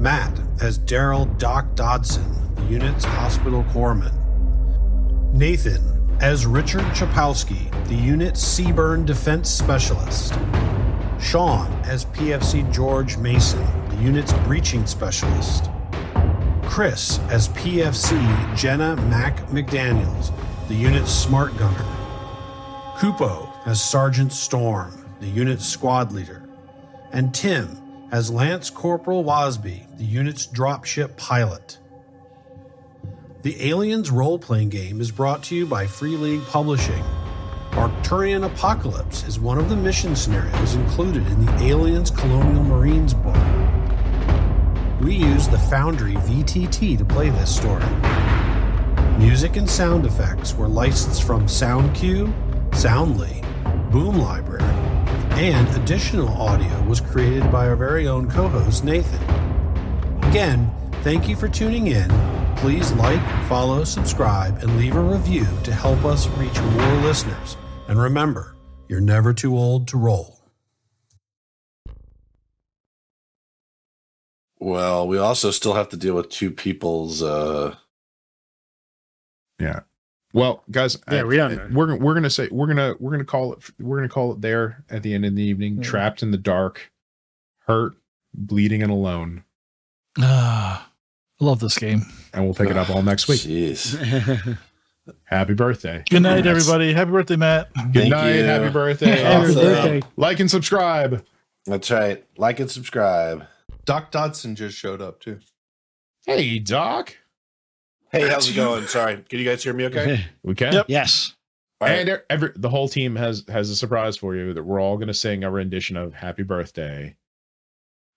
Matt as Daryl Doc Dodson, the unit's hospital corpsman. Nathan as Richard Chapowski, the unit's CBRN Defense Specialist. Sean as PFC George Mason, the unit's Breaching Specialist. Chris as PFC Jenna Mac McDaniels, the unit's Smart Gunner. Kupo as Sergeant Storm, the unit's Squad Leader. And Tim as Lance Corporal Waspy, the unit's Dropship Pilot. The Aliens role playing game is brought to you by Free League Publishing. Arcturian Apocalypse is one of the mission scenarios included in the Aliens Colonial Marines book. We use the Foundry VTT to play this story. Music and sound effects were licensed from SoundCue, Soundly, Boom Library, and additional audio was created by our very own co host Nathan. Again, thank you for tuning in. Please like, follow, subscribe, and leave a review to help us reach more listeners. And remember, you're never too old to roll. Well, we also still have to deal with two people's. uh Yeah. Well, guys, Yeah, I- we don't I- know. We're we're gonna say we're gonna we're gonna call it we're gonna call it there at the end of the evening. Trapped in the dark, hurt, bleeding, and alone. Ah, I love this game. And we'll pick it up all next week. Jeez. Happy birthday! Good night, everybody. Happy birthday, Matt. Good Thank night. you. Happy birthday! Happy Awesome. birthday. Like and subscribe. That's right. Like and subscribe. Doc Dodson just showed up too. Hey, Doc. Hey, how's it going? Sorry. Can you guys hear me okay? We can. Yep. yes. All right. And every, the whole team has has a surprise for you that we're all going to sing a rendition of "Happy Birthday."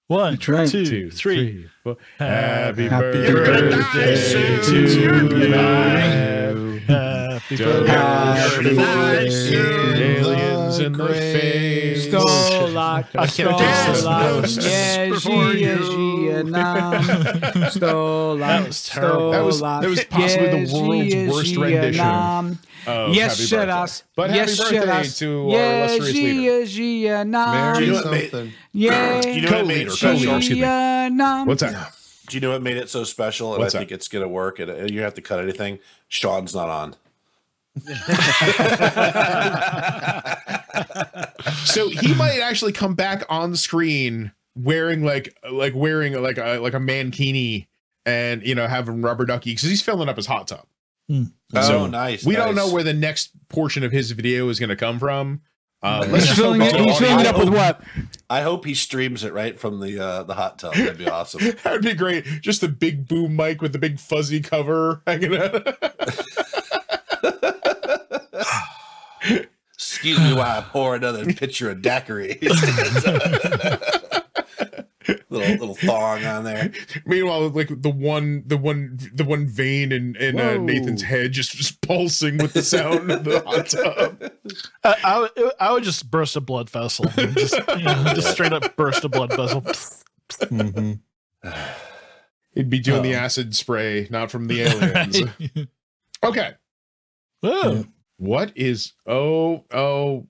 One, That's right. two, Two, three. four. Happy Happy birthday birthday to to you. you. Happy Don't birthday. Happy Aliens in the face. Stola, I can't dance stola, this yeah, before gia, you. gia, nam. Stola, That was. That was- that was possibly the yeah, world's gia, worst gia, rendition nam. of Yes, shut us. But yes, happy birthday us. to our illustrious leader. gia, gia, nam. Mary you know something. Yeah, Do you know what made it special? excuse me. gia, nam. What's that? Do you know what made it so special? And What's I that? think it's going to work. And uh, you don't have to cut anything. Sean's not on. So he might actually come back on the screen wearing like like wearing like a like a mankini and you know having rubber ducky because he's filling up his hot tub. Oh, So, nice. We don't know where the next portion of his video is going to come from. Uh, He's filling it- he's filling it up audio. with what? I hope he streams it right from the uh, the hot tub. That'd be awesome. That would be great. Just the big boom mic with the big fuzzy cover hanging out. Excuse me while I pour another pitcher of daiquiri. little little thong on there. Meanwhile, like the one, the one, the one vein in in uh, Nathan's head just, just pulsing with the sound of the hot tub. I, I, would- I would just burst a blood vessel. Just, you know, just straight up burst a blood vessel. He'd be doing the Oh. acid spray, not from the aliens. okay, Whoa. What is? Oh, oh,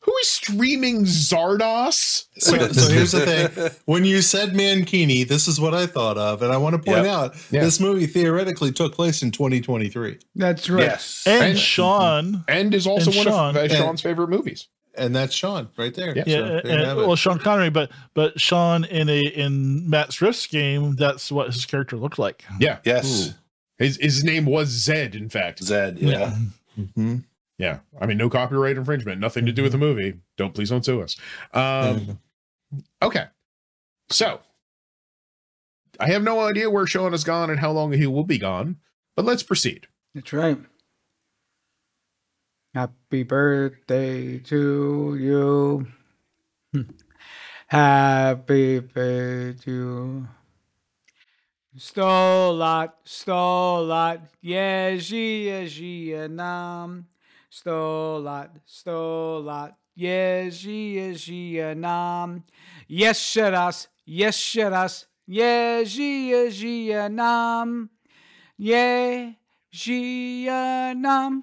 who is streaming Zardoz? So, so here's the thing: when you said Mankini, this is what I thought of, and I want to point Yep. out Yeah. this movie theoretically took place in 2023, That's right. Yes. And, And- Sean. And is also And one Sean. of uh, And- Sean's favorite movies. and that's Sean right there. Yeah. Yeah, So, there and- well, Sean Connery, but but Sean in a in Matt Swift's game, that's what his character looked like. Yeah. Yes. His his name was Zed, in fact. Zed. Yeah. Mhm. Yeah. I mean, no copyright infringement, nothing to do with the movie. Don't please don't sue us. Um, okay. So I have no idea where Sean has gone and how long he will be gone, but let's proceed. That's right. Happy birthday to you. Hmm. Happy birthday to Stolat, stolat, yeji, yeji, nam. Stolat, stolat, yeji, yeji, nam. Yesheras, yesheras, yeji, yeji, nam. Ye, Jianam.